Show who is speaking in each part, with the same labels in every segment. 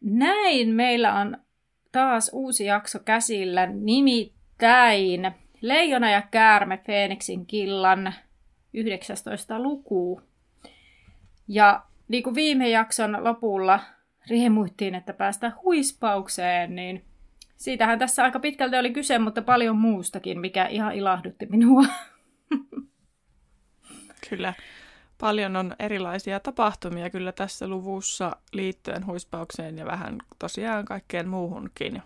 Speaker 1: Näin meillä on taas uusi jakso käsillä, nimittäin Leijona ja käärme Feeniksin killan 19. luku. Ja niin kuin viime jakson lopulla riemuittiin, että päästään huispaukseen, niin siitähän tässä aika pitkälti oli kyse, mutta paljon muustakin, mikä ihan ilahdutti minua.
Speaker 2: Kyllä paljon on erilaisia tapahtumia kyllä tässä luvussa liittyen huispaukseen ja vähän tosiaan kaikkeen muuhunkin.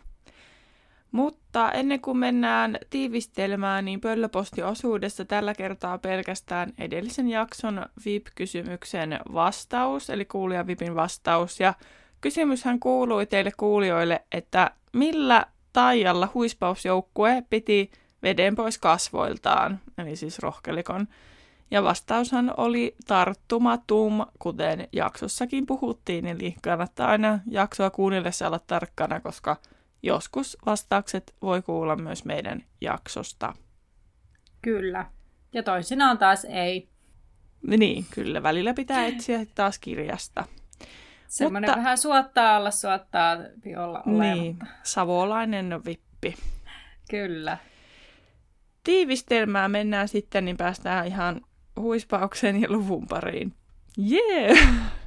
Speaker 2: Mutta ennen kuin mennään tiivistelmään, niin pöllöpostiosuudessa tällä kertaa pelkästään edellisen jakson VIP-kysymyksen vastaus, eli kuulija VIPin vastaus. Ja kysymyshän kuului teille kuulijoille, että millä taijalla huispausjoukkue piti veden pois kasvoiltaan, eli siis rohkelikon ja vastaushan oli tarttumatum, kuten jaksossakin puhuttiin, eli kannattaa aina jaksoa kuunnellessa olla tarkkana, koska joskus vastaukset voi kuulla myös meidän jaksosta.
Speaker 1: Kyllä. Ja toisinaan taas ei.
Speaker 2: Niin, kyllä. Välillä pitää etsiä taas kirjasta.
Speaker 1: Semmoinen Mutta... vähän suottaa olla, suottaa olla olematta. Niin,
Speaker 2: savolainen vippi.
Speaker 1: Kyllä.
Speaker 2: Tiivistelmää mennään sitten, niin päästään ihan huispauksen ja luvun pariin. Jee! Yeah!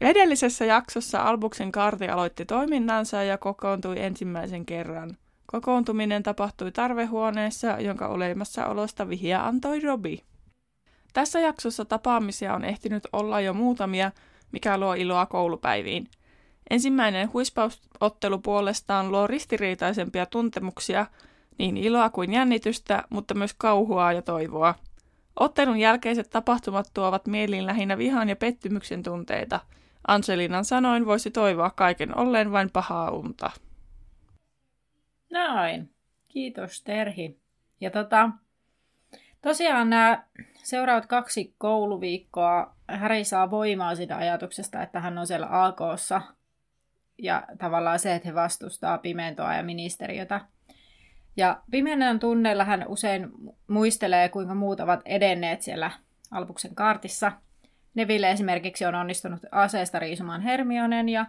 Speaker 2: Edellisessä jaksossa Albuksen karti aloitti toiminnansa ja kokoontui ensimmäisen kerran. Kokoontuminen tapahtui tarvehuoneessa, jonka olemassaolosta vihja antoi Robi. Tässä jaksossa tapaamisia on ehtinyt olla jo muutamia, mikä luo iloa koulupäiviin. Ensimmäinen huispausottelu puolestaan luo ristiriitaisempia tuntemuksia, niin iloa kuin jännitystä, mutta myös kauhua ja toivoa – Ottelun jälkeiset tapahtumat tuovat mieliin lähinnä vihan ja pettymyksen tunteita. Angelinan sanoin voisi toivoa kaiken olleen vain pahaa unta.
Speaker 1: Näin. Kiitos Terhi. Ja tota, tosiaan nämä seuraavat kaksi kouluviikkoa Häri saa voimaa siitä ajatuksesta, että hän on siellä AKssa. Ja tavallaan se, että he vastustaa pimentoa ja ministeriötä. Ja pimeän tunneilla hän usein muistelee, kuinka muut ovat edenneet siellä Albuksen kartissa. Neville esimerkiksi on onnistunut aseesta riisumaan Hermionen ja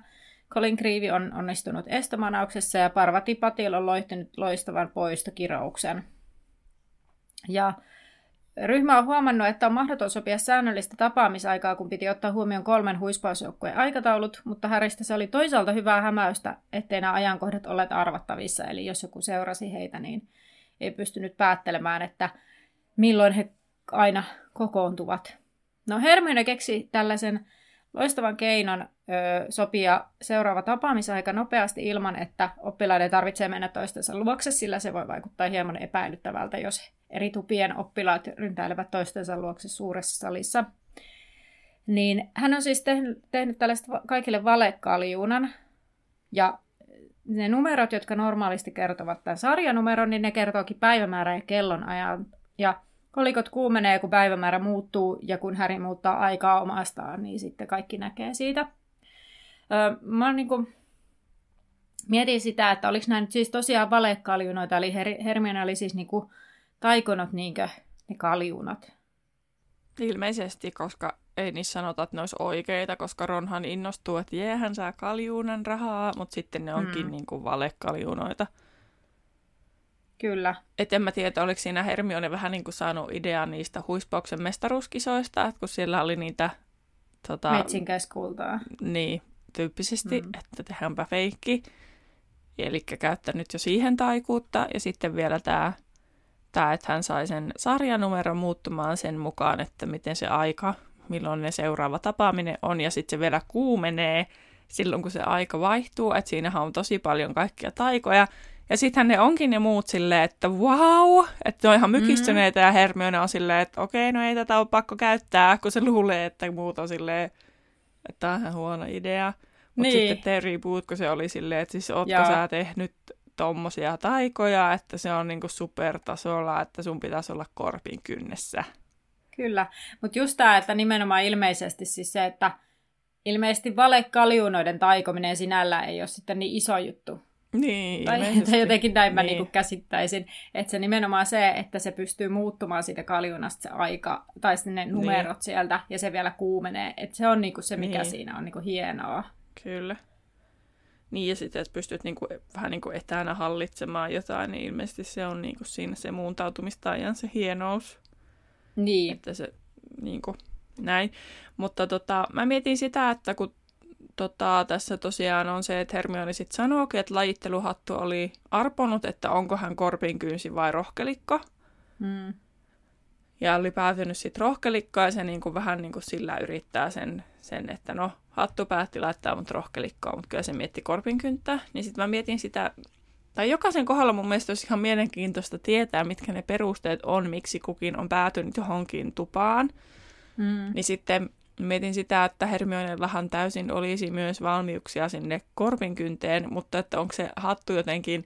Speaker 1: Colin Creevy on onnistunut estomanauksessa ja Parvati Patil on loihtunut loistavan poistokirouksen. Ja Ryhmä on huomannut, että on mahdoton sopia säännöllistä tapaamisaikaa, kun piti ottaa huomioon kolmen huispausjoukkueen aikataulut, mutta Häristä se oli toisaalta hyvää hämäystä, ettei nämä ajankohdat olleet arvattavissa. Eli jos joku seurasi heitä, niin ei pystynyt päättelemään, että milloin he aina kokoontuvat. No Hermione keksi tällaisen loistavan keinon ö, sopia seuraava tapaamisaika nopeasti ilman, että oppilaiden tarvitsee mennä toistensa luokse, sillä se voi vaikuttaa hieman epäilyttävältä, jos eri tupien oppilaat ryntäilevät toistensa luokse suuressa salissa. Niin hän on siis tehnyt, tehnyt tällaista kaikille valekaljuunan, ja ne numerot, jotka normaalisti kertovat tämän sarjanumeron, niin ne kertookin päivämäärän ja kellonajan. Ja kolikot kuumenee, kun päivämäärä muuttuu, ja kun Häri muuttaa aikaa omastaan, niin sitten kaikki näkee siitä. Öö, mä niin kuin, mietin sitä, että oliko nämä nyt siis tosiaan valekaljunoita, eli Her- Hermione oli siis niin kuin, taikonut niinkö ne kaljunat?
Speaker 2: Ilmeisesti, koska ei niissä sanota, että ne olisi oikeita, koska Ronhan innostuu, että jee, hän saa kaljuunan rahaa, mutta sitten ne onkin hmm. niin kuin valekaljunoita.
Speaker 1: Kyllä.
Speaker 2: Et en mä tiedä, oliko siinä Hermione vähän niin kuin saanut idea niistä huispauksen mestaruuskisoista, että kun siellä oli niitä...
Speaker 1: Tota, Metsinkäiskultaa.
Speaker 2: Niin, tyyppisesti, mm. että tehdäänpä feikki. Eli käyttänyt jo siihen taikuutta. Ja sitten vielä tämä tämä, että hän sai sen sarjanumeron muuttumaan sen mukaan, että miten se aika, milloin ne seuraava tapaaminen on, ja sitten se vielä kuumenee silloin, kun se aika vaihtuu, että siinähän on tosi paljon kaikkia taikoja, ja sittenhän ne onkin ne muut silleen, että wow, että ne on ihan mykistyneitä, mm. ja Hermione on silleen, että okei, no ei tätä ole pakko käyttää, kun se luulee, että muut on silleen, että tämä on ihan huono idea. Mutta
Speaker 1: Niin.
Speaker 2: sitten Terry Booth, kun se oli silleen, että siis ootko
Speaker 1: Joo.
Speaker 2: sä tehnyt tommosia taikoja, että se on niinku supertasolla, että sun pitäisi olla korpin kynnessä.
Speaker 1: Kyllä, mutta just tämä, että nimenomaan ilmeisesti siis se, että ilmeisesti valekaliunoiden taikominen sinällään ei ole sitten niin iso juttu.
Speaker 2: Niin,
Speaker 1: Tai
Speaker 2: ilmeisesti.
Speaker 1: että jotenkin näin mä
Speaker 2: Niin.
Speaker 1: niin. käsittäisin, että se nimenomaan se, että se pystyy muuttumaan siitä kaljunasta se aika, tai ne numerot niin. sieltä, ja se vielä kuumenee, että se on niinku se, mikä
Speaker 2: Niin.
Speaker 1: niin. siinä on niinku hienoa.
Speaker 2: Kyllä. Niin, ja sitten, että pystyt niinku, vähän niinku etänä hallitsemaan jotain, niin ilmeisesti se on niinku siinä se muuntautumistajan se hienous.
Speaker 1: Niin,
Speaker 2: Että se niinku, näin. Mutta tota, mä mietin sitä, että kun tota, tässä tosiaan on se, että Hermione sitten sanookin, että lajitteluhattu oli arponut, että onko hän korpinkynsi vai rohkelikko.
Speaker 1: mm.
Speaker 2: Ja oli päätynyt sitten rohkelikkoon ja se niinku vähän niinku sillä yrittää sen, sen, että no hattu päätti laittaa mut rohkelikkoon, mutta kyllä se mietti korpinkynttä. Niin sitten mä mietin sitä, tai jokaisen kohdalla mun mielestä olisi ihan mielenkiintoista tietää, mitkä ne perusteet on, miksi kukin on päätynyt johonkin tupaan.
Speaker 1: Mm.
Speaker 2: Niin sitten mietin sitä, että Hermionellahan täysin olisi myös valmiuksia sinne korpinkynteen, mutta että onko se hattu jotenkin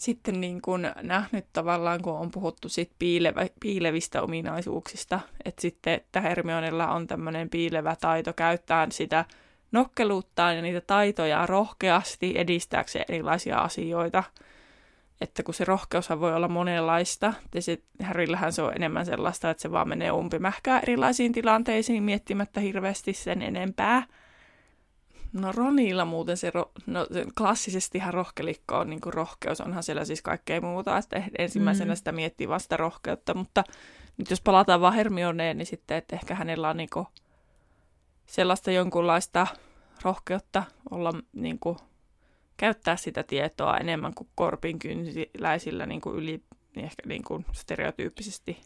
Speaker 2: sitten niin kuin nähnyt tavallaan, kun on puhuttu sit piilevä, piilevistä ominaisuuksista, että sitten, että Hermionella on tämmöinen piilevä taito käyttää sitä nokkeluuttaan ja niitä taitoja rohkeasti edistääkseen erilaisia asioita. Että kun se rohkeushan voi olla monenlaista, ja se, Harryllähän se on enemmän sellaista, että se vaan menee umpimähkää erilaisiin tilanteisiin miettimättä hirveästi sen enempää. No Ronilla muuten se, ro, no, se klassisestihan rohkelikko on niin kuin rohkeus, onhan siellä siis kaikkea muuta, että ensimmäisenä
Speaker 1: Mm.
Speaker 2: sitä miettii vasta rohkeutta, mutta nyt jos palataan vaan Hermioneen, niin sitten, että ehkä hänellä on niin kuin sellaista jonkunlaista rohkeutta olla niin kuin, käyttää sitä tietoa enemmän kuin korpinkynsiläisillä niin kuin yli, niin ehkä niin kuin stereotyyppisesti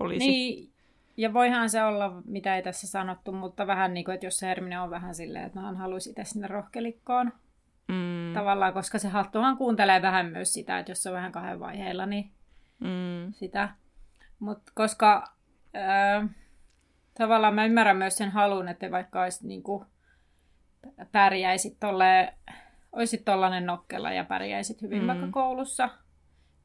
Speaker 2: olisi.
Speaker 1: Niin, ja voihan se olla, mitä ei tässä sanottu, mutta vähän niin kuin, että jos se Hermine on vähän silleen, että hän haluaisi itse sinne rohkelikkoon
Speaker 2: Mm,
Speaker 1: tavallaan, koska se hattuhan kuuntelee vähän myös sitä, että jos se on vähän kahden vaiheilla, niin
Speaker 2: mm,
Speaker 1: sitä. Mutta koska ää, tavallaan mä ymmärrän myös sen halun, että vaikka olisi niinku, pärjäisit tolleen, olisit tollanen nokkela ja pärjäisit hyvin
Speaker 2: Mm.
Speaker 1: mm. vaikka koulussa,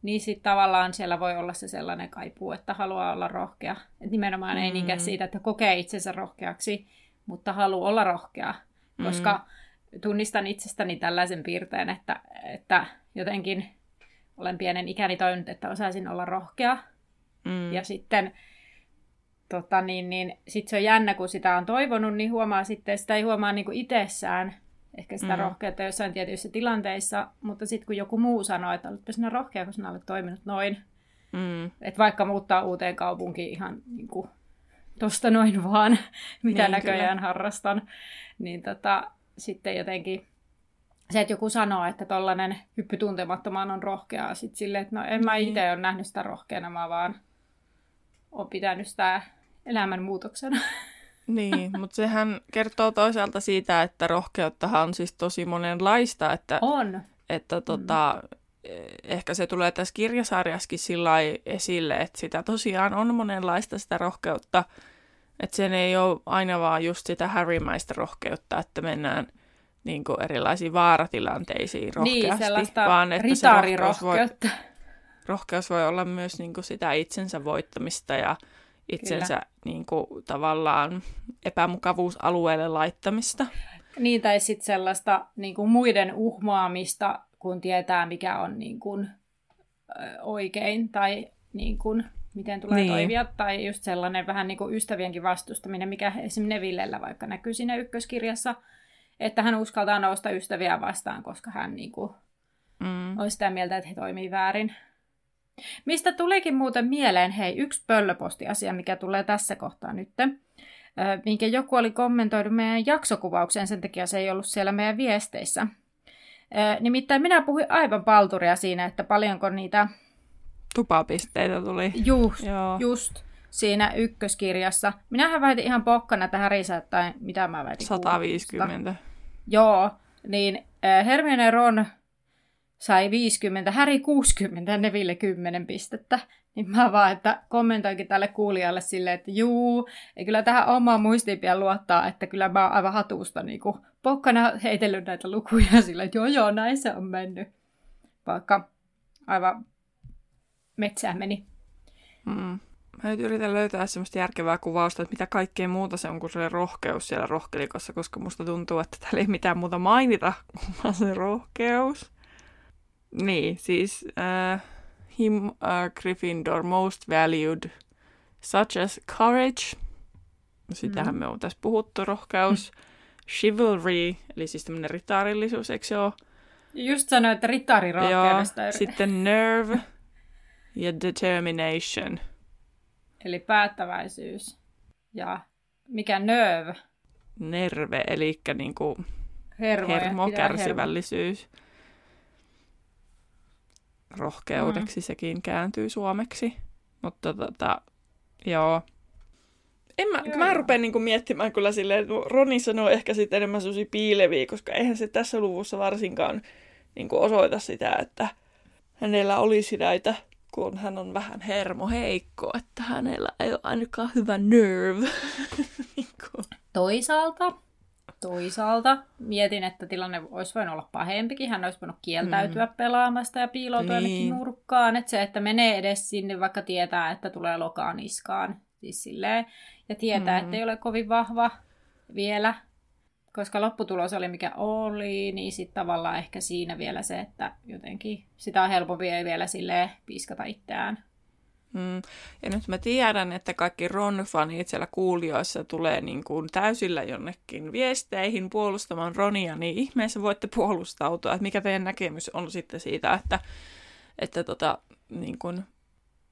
Speaker 1: niin sitten tavallaan siellä voi olla se sellainen kaipuu, että haluaa olla rohkea. Et nimenomaan mm. ei
Speaker 2: Mm.
Speaker 1: niinkään siitä, että kokee itsensä rohkeaksi, mutta haluaa olla rohkea. Koska tunnistan itsestäni tällaisen piirteen, että, että jotenkin olen pienen ikäni toivonut, että osaisin olla rohkea.
Speaker 2: mm,
Speaker 1: Ja sitten tota, niin, niin, sit se on jännä, kun sitä on toivonut, niin huomaa sitten, sitä ei huomaa niin kuin itsessään ehkä sitä
Speaker 2: Mm.
Speaker 1: mm. rohkeutta jossain tietyissä tilanteissa, mutta sitten kun joku muu sanoo, että olitpa sinä rohkea, kun sinä olet toiminut noin,
Speaker 2: mm,
Speaker 1: että vaikka muuttaa uuteen kaupunkiin ihan niin kuin, tosta noin vaan, mitä
Speaker 2: Niin,
Speaker 1: näköjään kyllä. harrastan, niin tota, sitten jotenkin se, että joku sanoo, että tollainen hyppy tuntemattomaan on rohkeaa, sitten silleen, että no en mä
Speaker 2: Niin.
Speaker 1: itse ole nähnyt sitä rohkeana, mä vaan oon pitänyt sitä elämänmuutoksena.
Speaker 2: Niin, mutta sehän kertoo toisaalta siitä, että rohkeuttahan on siis tosi monenlaista, että,
Speaker 1: On.
Speaker 2: että tota, ehkä se tulee tässä kirjasarjassakin sillä esille, että sitä tosiaan on monenlaista sitä rohkeutta, että sen ei ole aina vaan just sitä Harrymäistä rohkeutta, että mennään niin kuin erilaisiin vaaratilanteisiin rohkeasti,
Speaker 1: Niin, sellaista
Speaker 2: vaan että se rohkeus voi, rohkeus voi olla myös niin kuin sitä itsensä voittamista ja itsensä niin kuin, tavallaan epämukavuusalueelle laittamista.
Speaker 1: Niin, tai sitten sellaista niin kuin muiden uhmaamista, kun tietää, mikä on niin kuin, oikein, tai niin kuin, miten tulee
Speaker 2: niin.
Speaker 1: toimia, tai just sellainen vähän niin kuin ystävienkin vastustaminen, mikä esimerkiksi Nevillellä vaikka näkyy siinä ykköskirjassa, että hän uskaltaa nousta ystäviä vastaan, koska hän niin kuin,
Speaker 2: Mm.
Speaker 1: on sitä mieltä, että he toimii väärin. Mistä tulikin muuten mieleen, hei, yksi pöllöpostiasia, mikä tulee tässä kohtaa nyt, minkä joku oli kommentoinut meidän jaksokuvaukseen, sen takia se ei ollut siellä meidän viesteissä. Nimittäin minä puhuin aivan palturia siinä, että paljonko niitä
Speaker 2: Tupapisteitä tuli.
Speaker 1: just,
Speaker 2: Joo.
Speaker 1: just siinä ykköskirjassa. Minähän väitin ihan pokkana, Häri tai mitä mä väitin?
Speaker 2: 150.
Speaker 1: Joo, niin Hermione Ron sai 50, Häri 60 ja Neville 10 pistettä. Niin mä vaan, että kommentoinkin tälle kuulijalle silleen, että juu, ei kyllä tähän omaan muistiin pian luottaa, että kyllä mä oon aivan hatusta niin kuin pokkana heitellyt näitä lukuja silleen, että joo joo, näin se on mennyt. Vaikka aivan metsään meni.
Speaker 2: Mm. Mä nyt yritän löytää semmoista järkevää kuvausta, että mitä kaikkea muuta se on kuin se rohkeus siellä rohkelikossa, koska musta tuntuu, että täällä ei mitään muuta mainita kuin se rohkeus. Niin, siis uh, him uh, Gryffindor most valued, such as courage. Sitähän mm. me on tässä puhuttu, rohkeus. Mm. Chivalry, eli siis tämmöinen ritaarillisuus, eikö se ole?
Speaker 1: Just sanoin, että ritaarirohkeudesta.
Speaker 2: Joo, sitten nerve ja determination.
Speaker 1: Eli päättäväisyys. Ja mikä nerve?
Speaker 2: Nerve, eli niinku
Speaker 1: hermo,
Speaker 2: hermo kärsivällisyys. Hermo rohkeudeksi mm. sekin kääntyy suomeksi. Mutta tota, joo. En mä, joo, mä rupean niinku miettimään kyllä silleen, että Roni sanoo ehkä sitten enemmän sellaisia piileviä, koska eihän se tässä luvussa varsinkaan niinku osoita sitä, että hänellä olisi näitä, kun hän on vähän hermoheikko, että hänellä ei ole ainakaan hyvä nerve.
Speaker 1: niinku. Toisaalta Toisaalta mietin, että tilanne olisi voinut olla pahempikin. Hän olisi voinut kieltäytyä mm. pelaamasta ja piiloutua niin. nurkkaan. Että se, että menee edes sinne, vaikka tietää, että tulee lokaan iskaan. Siis silleen, ja tietää, mm. että ei ole kovin vahva vielä. Koska lopputulos oli mikä oli, niin sitten tavallaan ehkä siinä vielä se, että jotenkin sitä on helpompi ei vielä silleen piskata itseään
Speaker 2: Mm. Ja nyt mä tiedän, että kaikki Ron-fanit siellä kuulijoissa tulee niin kuin täysillä jonnekin viesteihin puolustamaan Ronia, niin ihmeessä voitte puolustautua. Että mikä teidän näkemys on sitten siitä, että, että, tota, niin kuin,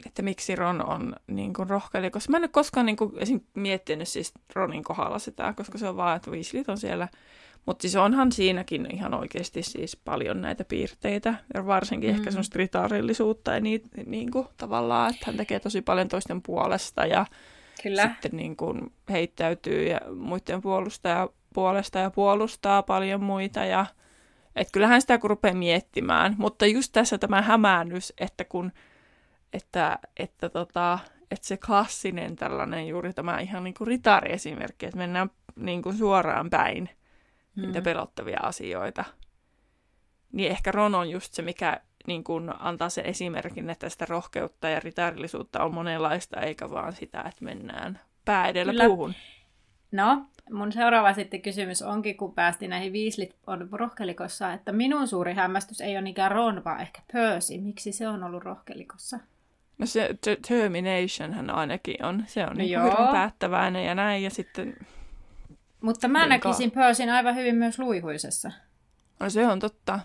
Speaker 2: että miksi Ron on niin kuin rohkeili. Koska mä en ole koskaan niin kuin, esim. miettinyt siis Ronin kohdalla sitä, koska se on vaan, että Weasleyt on siellä mutta siis onhan siinäkin ihan oikeasti siis paljon näitä piirteitä, ja varsinkin mm. ehkä semmoista ritaarillisuutta ja niin, niin kuin, tavallaan, että hän tekee tosi paljon toisten puolesta ja Kyllä. sitten niin kuin, heittäytyy ja muiden puolusta ja puolesta ja puolustaa paljon muita ja et kyllähän sitä kun rupeaa miettimään, mutta just tässä tämä hämäännys, että kun että, että, tota, että se klassinen tällainen juuri tämä ihan niin kuin ritaariesimerkki, että mennään niin kuin suoraan päin, mm. niitä pelottavia asioita. Niin ehkä Ron on just se, mikä niin kun antaa sen esimerkin, että sitä rohkeutta ja ritarillisuutta on monenlaista, eikä vaan sitä, että mennään pää edellä Kyllä. puuhun.
Speaker 1: No, mun seuraava sitten kysymys onkin, kun päästiin näihin viislit on rohkelikossa, että minun suuri hämmästys ei ole niinkään Ron, vaan ehkä Percy. Miksi se on ollut rohkelikossa?
Speaker 2: No se determination hän ainakin on. Se on no niin päättäväinen ja näin. Ja sitten
Speaker 1: mutta mä Liikaa. näkisin Persin aivan hyvin myös luihuisessa.
Speaker 2: No se on totta.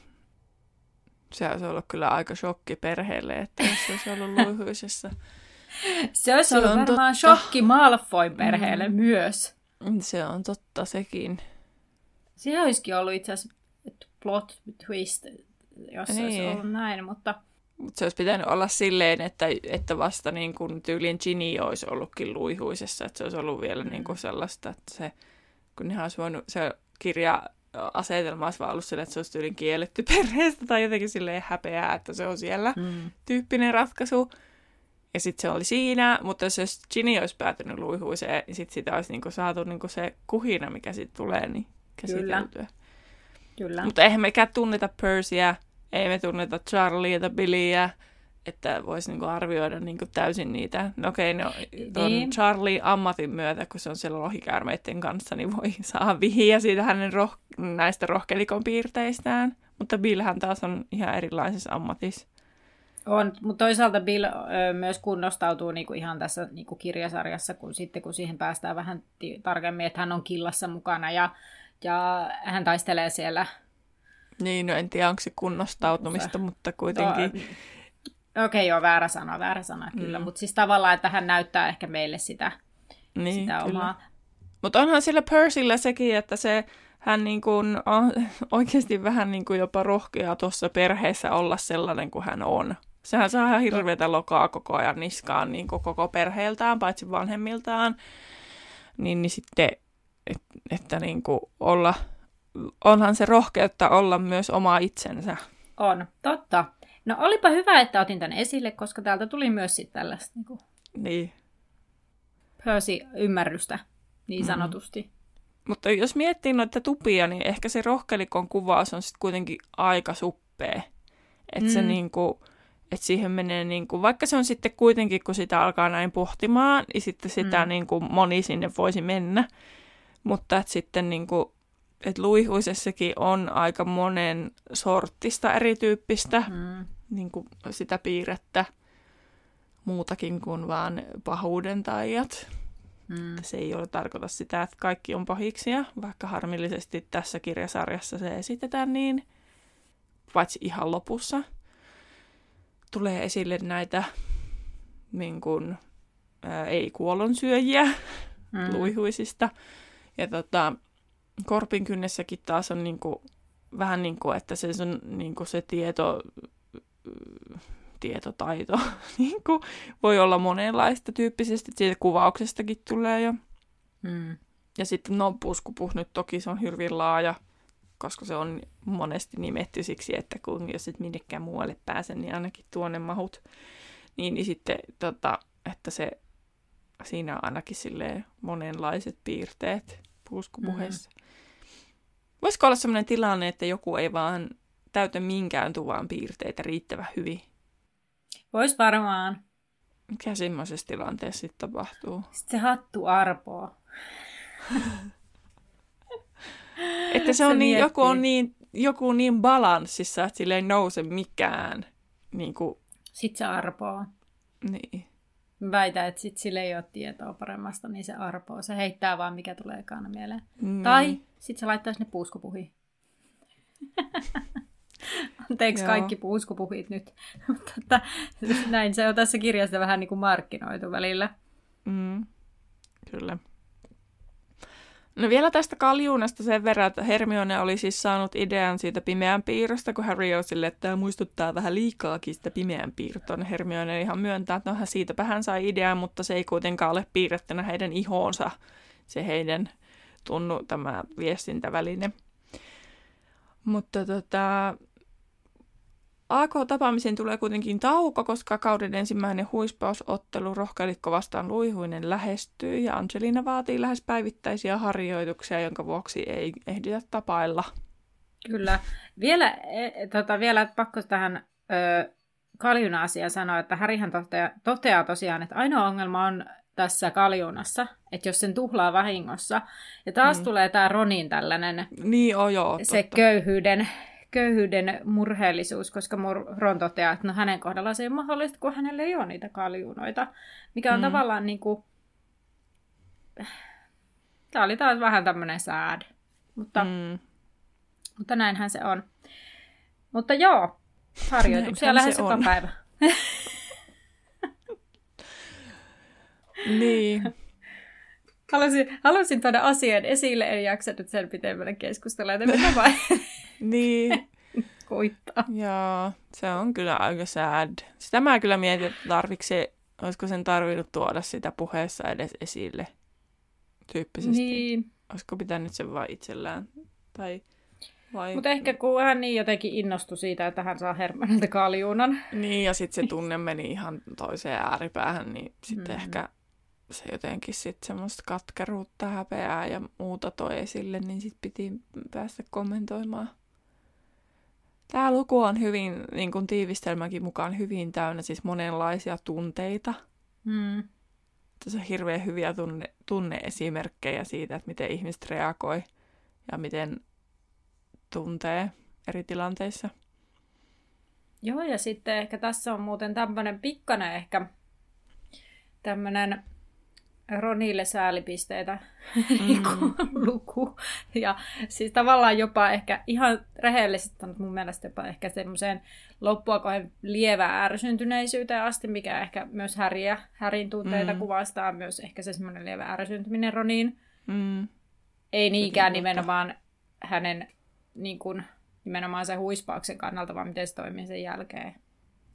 Speaker 2: Se olisi ollut kyllä aika shokki perheelle, että se olisi ollut luihuisessa.
Speaker 1: se olisi se ollut varmaan totta. shokki Malfoy perheelle mm. myös.
Speaker 2: Se on totta sekin.
Speaker 1: Se olisikin ollut itse asiassa plot twist, jos niin. se olisi niin. ollut näin, mutta...
Speaker 2: Mutta se olisi pitänyt olla silleen, että, että vasta niin kuin tyylin Ginny olisi ollutkin luihuisessa, että se olisi ollut vielä mm. niin kuin sellaista, että se kun nehän olisi voinut, se kirja asetelma olisi vaan ollut sille, että se olisi tyylin kielletty perheestä tai jotenkin silleen häpeää, että se on siellä mm. tyyppinen ratkaisu. Ja sitten se oli siinä, mutta jos Ginny olisi päätynyt luihuiseen, niin sitten sitä olisi niinku saatu niinku se kuhina, mikä sitten tulee, niin käsiteltyä. Kyllä. Kyllä. Mutta eihän mekään tunneta Percyä, ei me tunneta Charlieta, Billyä, että voisi niinku arvioida niinku täysin niitä. No okei, okay, no, niin. Charlie ammatin myötä, kun se on siellä lohikäärmeiden kanssa, niin voi saa vihiä siitä hänen roh- näistä rohkelikon piirteistään. Mutta Billhän taas on ihan erilaisessa ammatissa.
Speaker 1: On, mutta toisaalta Bill ö, myös kunnostautuu niinku ihan tässä niinku kirjasarjassa, kun sitten kun siihen päästään vähän t- tarkemmin, että hän on killassa mukana ja, ja hän taistelee siellä.
Speaker 2: Niin, no en tiedä onko se kunnostautumista, mutta kuitenkin.
Speaker 1: Okei, okay, joo, väärä sana, väärä sana kyllä. Mm. Mutta siis tavallaan, että hän näyttää ehkä meille sitä, niin, sitä kyllä. omaa.
Speaker 2: Mutta onhan sillä Percyllä sekin, että se hän niin kuin on oikeasti vähän niin kuin jopa rohkea tuossa perheessä olla sellainen kuin hän on. Sehän saa ihan hirveätä lokaa koko ajan niskaan niin kuin koko perheeltään, paitsi vanhemmiltaan. Niin, niin sitten, et, että niin kuin olla, onhan se rohkeutta olla myös oma itsensä.
Speaker 1: On, totta. No olipa hyvä, että otin tämän esille, koska täältä tuli myös sitten tällaista niin kuin,
Speaker 2: Niin.
Speaker 1: ymmärrystä niin
Speaker 2: Mhm.
Speaker 1: sanotusti. Mm.
Speaker 2: Mutta jos miettii noita tupia, niin ehkä se rohkelikon kuvaus on sitten kuitenkin aika suppea. Että se
Speaker 1: Mm.
Speaker 2: niinku, että siihen menee niinku, vaikka se on sitten kuitenkin, kun sitä alkaa näin pohtimaan, niin sitten sitä
Speaker 1: Mm.
Speaker 2: niinku moni sinne voisi mennä. Mutta että sitten niinku, että luihuisessakin on aika monen sorttista erityyppistä
Speaker 1: Mm.
Speaker 2: Niinku sitä piirrettä muutakin kuin vaan pahuuden taijat.
Speaker 1: Mm.
Speaker 2: Se ei ole tarkoita sitä, että kaikki on pahiksia, vaikka harmillisesti tässä kirjasarjassa se esitetään niin, paitsi ihan lopussa. Tulee esille näitä niin kuin, ää, ei-kuolonsyöjiä
Speaker 1: Mm.
Speaker 2: luihuisista. Ja tota, korpin kynnessäkin taas on niin kuin, vähän niin kuin, että se, on, niin kuin se tieto, tietotaito niin kuin, voi olla monenlaista tyyppisesti. Siitä kuvauksestakin tulee jo.
Speaker 1: Mm.
Speaker 2: Ja sitten no puskupuh nyt toki se on hyvin laaja, koska se on monesti nimetty siksi, että kun jos et minnekään muualle pääse, niin ainakin tuonne mahut. Niin, niin sitten, tota, että se, siinä on ainakin silleen monenlaiset piirteet puskupuheessa. Mm. Voisiko olla sellainen tilanne, että joku ei vaan täytä minkään tuvan piirteitä riittävän hyvin?
Speaker 1: Vois varmaan.
Speaker 2: Mikä semmoisessa tilanteessa sitten tapahtuu?
Speaker 1: Sitten se hattu arpoo.
Speaker 2: Että se,
Speaker 1: Se
Speaker 2: on niin,
Speaker 1: miettii.
Speaker 2: joku on niin, joku niin balanssissa, että sille ei nouse mikään. Niin kuin,
Speaker 1: Sitten se arpoo.
Speaker 2: niin.
Speaker 1: Väitä, että sit sille ei ole tietoa paremmasta, niin se arpoo. Se heittää vaan, mikä tulee ekana mieleen.
Speaker 2: Mm.
Speaker 1: Tai sitten se laittaa sinne puuskupuhiin. Anteeksi
Speaker 2: Joo.
Speaker 1: kaikki puuskupuhit nyt. Mutta että, näin se on tässä kirjassa vähän niin kuin markkinoitu välillä.
Speaker 2: Mm. Kyllä. No vielä tästä kaljuunasta sen verran, että Hermione oli siis saanut idean siitä pimeän piirrosta, kun Harry on sille, että tämä muistuttaa vähän liikaakin sitä pimeän piirtoa. No Hermione ihan myöntää, että nohan siitäpä hän sai idean, mutta se ei kuitenkaan ole piirrettynä heidän ihoonsa, se heidän tunnu tämä viestintäväline. Mutta tota, AK-tapaamisen tulee kuitenkin tauko, koska kauden ensimmäinen huispausottelu rohkelikko vastaan luihuinen lähestyy ja Angelina vaatii lähes päivittäisiä harjoituksia, jonka vuoksi ei ehditä tapailla.
Speaker 1: Kyllä. Vielä, e, tota, vielä pakko tähän ö, kaljuna asiaan sanoa, että Härihän toteaa, toteaa tosiaan, että ainoa ongelma on tässä kaljunassa, että jos sen tuhlaa vahingossa. Ja taas
Speaker 2: Mm.
Speaker 1: tulee tämä Ronin tällainen
Speaker 2: Niin on joo,
Speaker 1: se
Speaker 2: totta.
Speaker 1: köyhyyden, köyhyyden murheellisuus, koska Ron toteaa, että no hänen kohdallaan se ei ole mahdollista, kun hänellä ei ole niitä kaljuunoita. Mikä on
Speaker 2: Mm.
Speaker 1: tavallaan niin kuin... Tämä oli taas vähän tämmöinen sad. Mutta, mm. Mutta näinhän se on. Mutta joo, harjoituksia lähes
Speaker 2: se
Speaker 1: joka
Speaker 2: on.
Speaker 1: päivä.
Speaker 2: niin,
Speaker 1: Halusin, halusin tuoda asian esille, en jaksanut sen pitemmälle keskustella, että mitä vain
Speaker 2: niin.
Speaker 1: kuittaa.
Speaker 2: Joo, se on kyllä aika sad. Sitä mä kyllä mietin, että tarvitsi se, olisiko sen tarvinnut tuoda sitä puheessa edes esille tyyppisesti. Niin. Olisiko pitänyt sen vaan itsellään? Tai vai...
Speaker 1: mutta ehkä kun hän niin jotenkin innostui siitä, että hän saa Hermanilta kaljuunan.
Speaker 2: Niin, ja sitten se tunne meni ihan toiseen ääripäähän, niin sitten
Speaker 1: Mm.
Speaker 2: ehkä se jotenkin sitten semmoista katkeruutta, häpeää ja muuta toi esille, niin sitten piti päästä kommentoimaan. Tämä luku on hyvin, niin kuin tiivistelmäkin mukaan, hyvin täynnä siis monenlaisia tunteita.
Speaker 1: Mm.
Speaker 2: Tässä on hirveän hyviä tunne, tunneesimerkkejä siitä, että miten ihmiset reagoi ja miten tuntee eri tilanteissa.
Speaker 1: Joo, ja sitten ehkä tässä on muuten tämmöinen pikkainen ehkä tämmöinen Ronille säälipisteitä
Speaker 2: Mm.
Speaker 1: luku. Ja siis tavallaan jopa ehkä ihan rehellisesti mun mielestä jopa ehkä semmoiseen loppua kohden lievää ärsyntyneisyyteen asti, mikä ehkä myös Häriä, Härin tunteita
Speaker 2: Mm.
Speaker 1: kuvastaa, myös ehkä se semmoinen lievä ärsyntyminen Roniin.
Speaker 2: Mm.
Speaker 1: Ei niinkään nimenomaan hänen niin kuin, nimenomaan sen huispauksen kannalta, vaan miten se toimii sen jälkeen.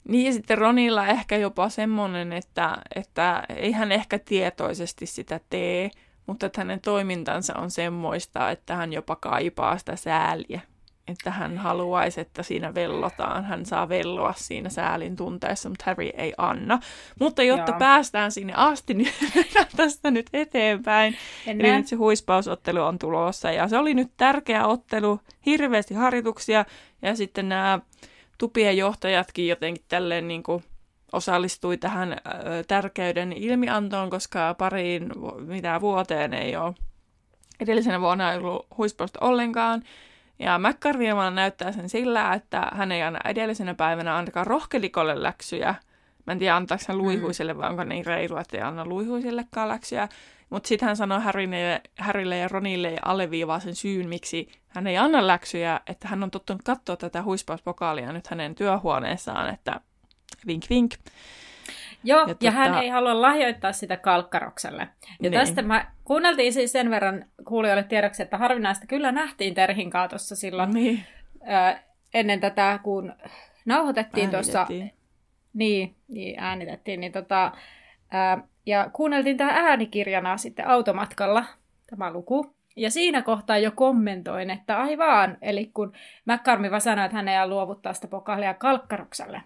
Speaker 2: Niin ja sitten Ronilla ehkä jopa semmoinen, että, että ei hän ehkä tietoisesti sitä tee, mutta että hänen toimintansa on semmoista, että hän jopa kaipaa sitä sääliä. että hän haluaisi, että siinä vellotaan. Hän saa velloa siinä säälin tunteessa, mutta Harry ei anna. Mutta jotta Joo. päästään sinne asti, niin tästä nyt eteenpäin. Ennen. Eli nyt se huispausottelu on tulossa. Ja se oli nyt tärkeä ottelu, hirveästi harjoituksia. Ja sitten nämä tupien johtajatkin jotenkin tälleen niin kuin osallistui tähän tärkeyden ilmiantoon, koska pariin mitä vuoteen ei ole edellisenä vuonna ei ollut huispausta ollenkaan. Ja McCarthy näyttää sen sillä, että hän ei anna edellisenä päivänä ainakaan rohkelikolle läksyjä. Mä en tiedä, antaako hän luihuiselle vai onko niin reilu, että ei anna luihuisellekaan läksyjä. Mutta sitten hän sanoi Harrylle, Harrylle ja Ronille ja alleviivaa sen syyn, miksi hän ei anna läksyjä, että hän on tottunut katsoa tätä huispauspokaalia nyt hänen työhuoneessaan, että vink vink.
Speaker 1: Joo, ja, ja tota... hän ei halua lahjoittaa sitä kalkkarokselle. Ja niin. tästä mä kuunneltiin siis sen verran kuulijoille tiedoksi, että harvinaista kyllä nähtiin Terhin kaatossa silloin niin. ö, ennen tätä, kun nauhoitettiin tuossa. Niin, niin, äänitettiin. Niin tota, ö, ja kuunneltiin tämä äänikirjana sitten automatkalla, tämä luku. Ja siinä kohtaa jo kommentoin, että aivan, eli kun McCarmi sanoi, että hän ei luovuttaa sitä pokaalia kalkkarokselle,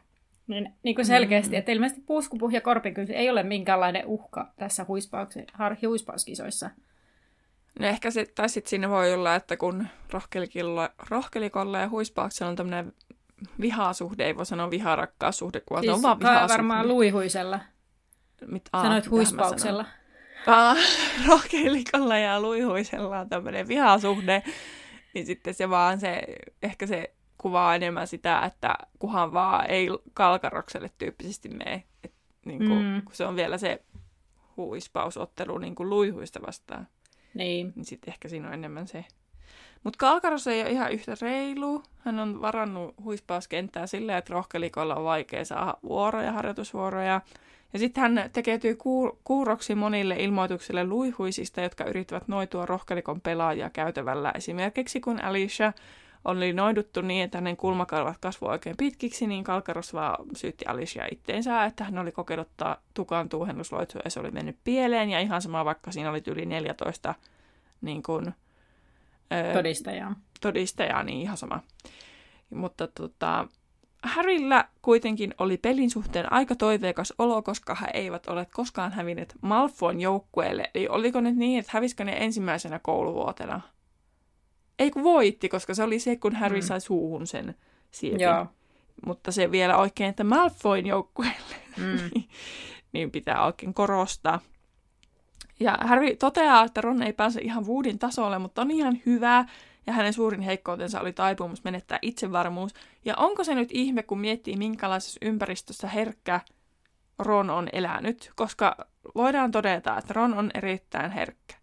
Speaker 1: niin, niin kuin selkeästi, mm. että ilmeisesti puuskupuh ja korpikynsi ei ole minkäänlainen uhka tässä huispauskisoissa.
Speaker 2: No ehkä se, tai sitten siinä voi olla, että kun rohkelikolla ja huispauksella on tämmöinen vihasuhde, ei voi sanoa viharakkaussuhde, kun siis on vaan vihasuhde.
Speaker 1: varmaan luihuisella. Mit, aa, Sanoit huispauksella.
Speaker 2: Rohkelikolla ja luihuisella on tämmöinen vihasuhde, niin sitten se vaan se, ehkä se kuvaa enemmän sitä, että kuhan vaan ei kalkarokselle tyyppisesti mene. Et, niin kuin, mm. Kun se on vielä se huispausottelu niin kuin luihuista vastaan.
Speaker 1: Niin.
Speaker 2: Niin sitten ehkä siinä on enemmän se. Mutta Kalkaros ei ole ihan yhtä reilu. Hän on varannut huispauskenttää silleen, että rohkelikolla on vaikea saada vuoroja, harjoitusvuoroja. Ja sitten hän tekeytyy kuuroksi monille ilmoituksille luihuisista, jotka yrittävät noitua rohkelikon pelaajia käytävällä. Esimerkiksi kun Alicia oli noiduttu niin, että hänen kulmakarvat kasvoi oikein pitkiksi, niin Kalkaros vaan syytti Alicia itteensä, että hän oli kokeillut tukan tuuhennusloitsua ja se oli mennyt pieleen. Ja ihan sama, vaikka siinä oli yli 14 niin kuin,
Speaker 1: todistajaa.
Speaker 2: todistajaa, niin ihan sama. Mutta tota, Harryllä kuitenkin oli pelin suhteen aika toiveikas olo, koska he eivät ole koskaan hävinneet Malfoyn joukkueelle. Eli oliko nyt niin, että hävisikö ne ensimmäisenä kouluvuotena? Ei kun voitti, koska se oli se, kun Harry mm. sai suuhun sen siepin. Joo. Mutta se vielä oikein, että Malfoyn joukkueelle, mm. niin, niin pitää oikein korostaa. Ja Harry toteaa, että Ron ei pääse ihan Woodin tasolle, mutta on ihan hyvä. Ja hänen suurin heikkoutensa oli taipumus menettää itsevarmuus. Ja onko se nyt ihme, kun miettii, minkälaisessa ympäristössä herkkä Ron on elänyt? Koska voidaan todeta, että Ron on erittäin herkkä.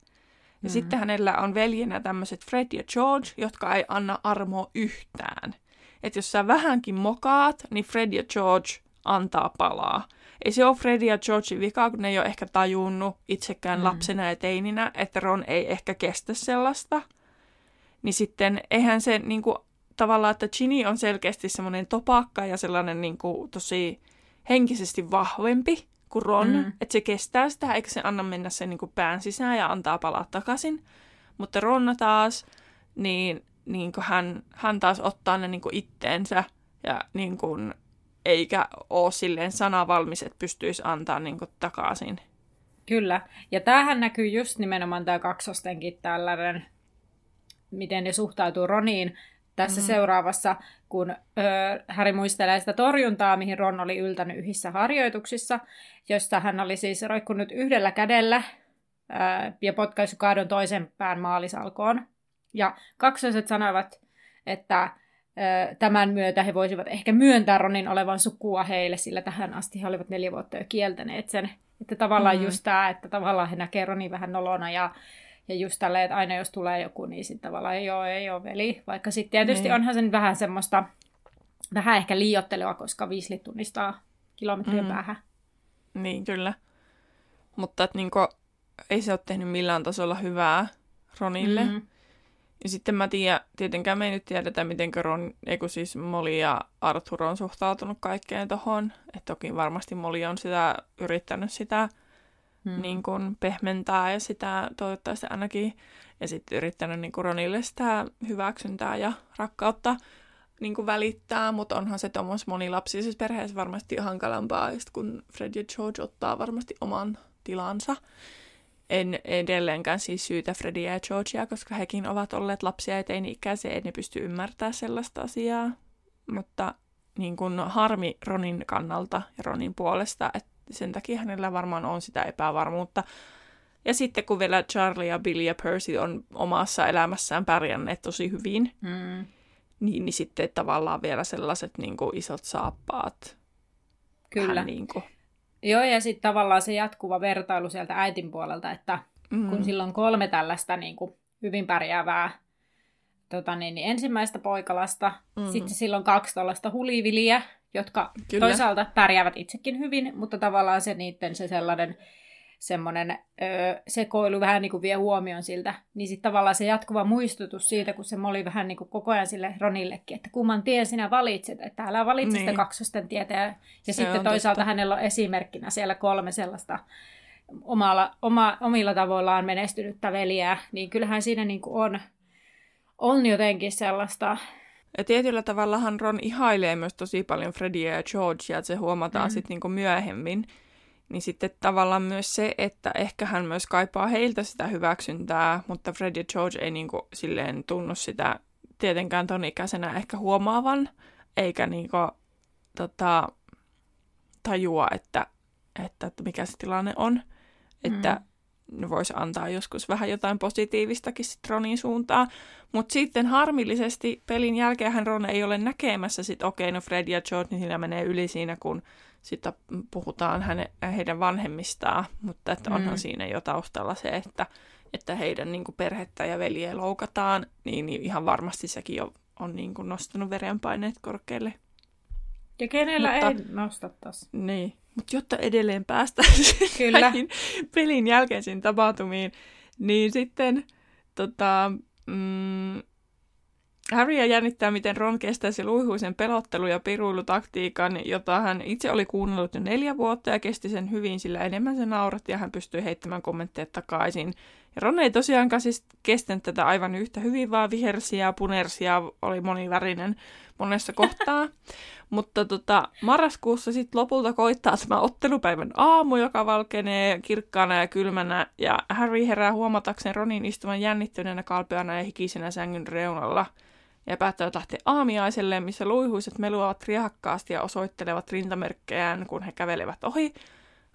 Speaker 2: Ja mm. sitten hänellä on veljenä tämmöiset Fred ja George, jotka ei anna armoa yhtään. Että jos sä vähänkin mokaat, niin Fred ja George antaa palaa. Ei se ole Fred ja Georgein vika, kun ne ei ole ehkä tajunnut itsekään mm. lapsena ja teininä, että Ron ei ehkä kestä sellaista. Niin sitten eihän se niin kuin, tavallaan, että Ginny on selkeästi semmoinen topakka ja sellainen niin kuin, tosi henkisesti vahvempi kuin Ron, mm. että se kestää sitä, eikä se anna mennä sen niin kuin pään sisään ja antaa palaa takaisin. Mutta Ronna taas, niin, niin kuin hän, hän taas ottaa ne niin kuin itteensä ja niin kuin, eikä ole silleen sanavalmis, että pystyisi antaa niin kuin takaisin.
Speaker 1: Kyllä, ja tämähän näkyy just nimenomaan tämä kaksostenkin tällainen, miten ne suhtautuu Roniin, tässä mm-hmm. seuraavassa, kun ö, Harry muistelee sitä torjuntaa, mihin Ron oli yltänyt yhissä harjoituksissa, josta hän oli siis roikkunut yhdellä kädellä ö, ja potkaissut kaadon toisen pään maalisalkoon. Ja kaksoiset sanoivat, että ö, tämän myötä he voisivat ehkä myöntää Ronin olevan sukua heille, sillä tähän asti he olivat neljä vuotta jo kieltäneet sen. Että tavallaan mm-hmm. just tämä, että tavallaan he näkevät Ronin vähän nolona ja ja just tälleen, että aina jos tulee joku, niin sitten tavallaan ei ole, ei ole veli. Vaikka sitten tietysti niin. onhan sen vähän semmoista, vähän ehkä liiottelua, koska viislit tunnistaa kilometrien mm. päähän.
Speaker 2: Niin, kyllä. Mutta että niinku, ei se ole tehnyt millään tasolla hyvää Ronille. Mm. Ja sitten mä tiedän, tietenkään me ei nyt tiedetä, miten Ron, eiku siis Molly ja Arthur on suhtautunut kaikkeen tohon. Että toki varmasti Molly on sitä yrittänyt sitä hmm. niin kuin pehmentää ja sitä toivottavasti ainakin ja sitten yrittänyt niin kuin Ronille sitä hyväksyntää ja rakkautta niin kuin välittää, mutta onhan se tuommoisessa monilapsisessa perheessä varmasti hankalampaa, just kun Fred ja George ottaa varmasti oman tilansa. En edelleenkään siis syytä Fredia ja Georgia, koska hekin ovat olleet lapsia ja teini-ikäisiä, ei ne pysty ymmärtämään sellaista asiaa. Mutta niin kuin harmi Ronin kannalta ja Ronin puolesta, että sen takia hänellä varmaan on sitä epävarmuutta. Ja sitten kun vielä Charlie ja Billy ja Percy on omassa elämässään pärjänneet tosi hyvin, mm. niin, niin sitten tavallaan vielä sellaiset niin kuin isot saappaat.
Speaker 1: Kyllä. niin kuin... Joo, ja sitten tavallaan se jatkuva vertailu sieltä äitin puolelta, että mm. kun silloin kolme tällaista niin kuin hyvin pärjäävää tota niin, niin ensimmäistä poikalasta, mm. sitten silloin kaksi tällaista huliviliä, jotka Kyllä. toisaalta pärjäävät itsekin hyvin, mutta tavallaan se niiden se sellainen semmoinen öö, sekoilu vähän niin kuin vie huomioon siltä, niin sitten tavallaan se jatkuva muistutus siitä, kun se oli vähän niin kuin koko ajan sille Ronillekin, että kumman tien sinä valitset, että älä valitse niin. sitä kaksosten tietä. Ja, ja sitten toisaalta totta. hänellä on esimerkkinä siellä kolme sellaista omalla, oma, omilla tavoillaan menestynyttä veliä, niin kyllähän siinä niin kuin on, on jotenkin sellaista
Speaker 2: ja tietyllä tavallahan Ron ihailee myös tosi paljon Fredia ja Georgia, että se huomataan mm. sitten niinku myöhemmin. Niin sitten tavallaan myös se, että ehkä hän myös kaipaa heiltä sitä hyväksyntää, mutta Fred ja George ei niinku silleen tunnu sitä tietenkään ton ikäisenä ehkä huomaavan, eikä niinku, tota, tajua, että, että, että mikä se tilanne on. Että mm voisi antaa joskus vähän jotain positiivistakin sit Ronin suuntaan. Mutta sitten harmillisesti pelin jälkeen Ron ei ole näkemässä sit okei, okay, no Fred ja George, niin siinä menee yli siinä, kun sitten puhutaan häne, heidän vanhemmistaan, mutta että onhan mm. siinä jo taustalla se, että, että heidän niin kuin perhettä ja veljeä loukataan, niin, niin ihan varmasti sekin on, on niin kuin nostanut verenpaineet korkealle.
Speaker 1: Ja kenellä mutta, ei nostattaisi.
Speaker 2: Niin, mutta jotta edelleen päästään Kyllä. pelin jälkeisiin tapahtumiin, niin sitten tota, mm, Harrya jännittää, miten Ron kestäisi luihuisen pelottelu- ja piruilutaktiikan, jota hän itse oli kuunnellut jo neljä vuotta ja kesti sen hyvin, sillä enemmän se nauratti ja hän pystyi heittämään kommentteja takaisin. Ja Ron ei tosiaankaan siis kestänyt tätä aivan yhtä hyvin, vaan vihersiä ja punersia oli monivärinen monessa kohtaa. Mutta tota, marraskuussa sitten lopulta koittaa tämä ottelupäivän aamu, joka valkenee kirkkaana ja kylmänä, ja Harry herää huomatakseen Ronin istuvan jännittyneenä, kalpeana ja hikisenä sängyn reunalla. Ja päättävät lähteä aamiaiselle, missä luihuiset meluavat riehakkaasti ja osoittelevat rintamerkkejään, kun he kävelevät ohi.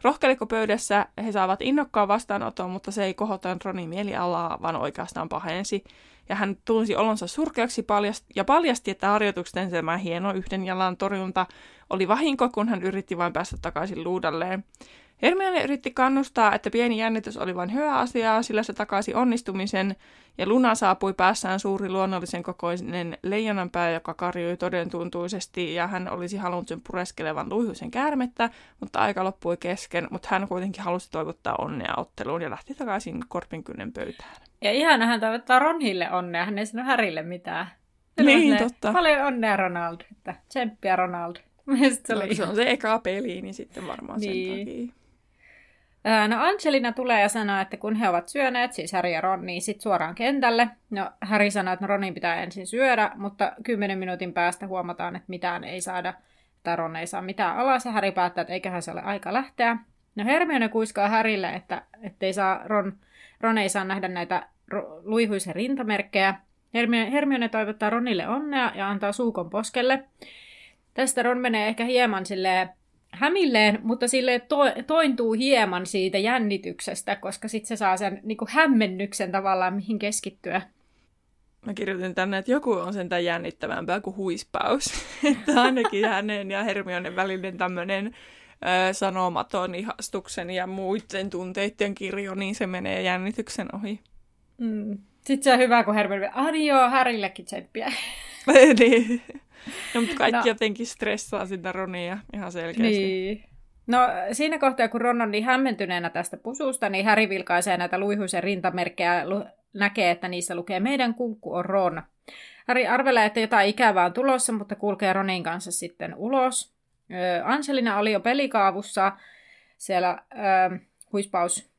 Speaker 2: Rohkelikopöydässä he saavat innokkaan vastaanoton, mutta se ei kohota Ronin mielialaa, vaan oikeastaan pahensi ja hän tunsi olonsa surkeaksi paljast- ja paljasti, että harjoituksen tämä hieno yhden jalan torjunta oli vahinko, kun hän yritti vain päästä takaisin luudalleen. Hermione yritti kannustaa, että pieni jännitys oli vain hyvä asia, sillä se takaisi onnistumisen, ja Luna saapui päässään suuri luonnollisen kokoinen leijonanpää, joka karjui todentuntuisesti, ja hän olisi halunnut sen pureskelevan luihuisen käärmettä, mutta aika loppui kesken, mutta hän kuitenkin halusi toivottaa onnea otteluun ja lähti takaisin Korpinkynnen pöytään.
Speaker 1: Ja ihan hän toivottaa Ronhille onnea, hän ei sano Härille mitään.
Speaker 2: Niin, totta.
Speaker 1: Paljon onnea Ronald, että tsemppiä Ronald.
Speaker 2: Se, oli no, se on se eka peli, niin sitten varmaan niin. sen takia.
Speaker 1: No Angelina tulee ja sanoo, että kun he ovat syöneet, siis Harry ja Ron, niin sitten suoraan kentälle. No Harry sanoo, että no Ronin pitää ensin syödä, mutta kymmenen minuutin päästä huomataan, että mitään ei saada, tai Ron ei saa mitään alas, ja Harry päättää, että eiköhän se ole aika lähteä. No Hermione kuiskaa Harrylle, että ei saa, Ron, Ron ei saa nähdä näitä luihuisen rintamerkkejä. Hermione, Hermione toivottaa Ronille onnea ja antaa suukon poskelle. Tästä Ron menee ehkä hieman silleen hämilleen, mutta sille to- tointuu hieman siitä jännityksestä, koska sitten se saa sen niin kuin hämmennyksen tavallaan, mihin keskittyä.
Speaker 2: Mä kirjoitin tänne, että joku on sentään jännittävämpää kuin huispaus. että ainakin hänen ja Hermionen välinen tämmöinen sanomaton ihastuksen ja muiden tunteiden kirjo, niin se menee jännityksen ohi.
Speaker 1: Mm. Sitten se on hyvä, kun Hermione, ah niin joo, Harrillekin tsemppiä.
Speaker 2: niin. No, mutta kaikki no. jotenkin stressaa sitä Ronia ihan selkeästi.
Speaker 1: Niin. No siinä kohtaa, kun Ron on niin hämmentyneenä tästä pususta, niin Häri vilkaisee näitä luihuisen rintamerkkejä ja lu- näkee, että niissä lukee meidän kunkku on Ron. Häri arvelee, että jotain ikävää on tulossa, mutta kulkee Ronin kanssa sitten ulos. Öö, Angelina oli jo pelikaavussa siellä öö, huispaus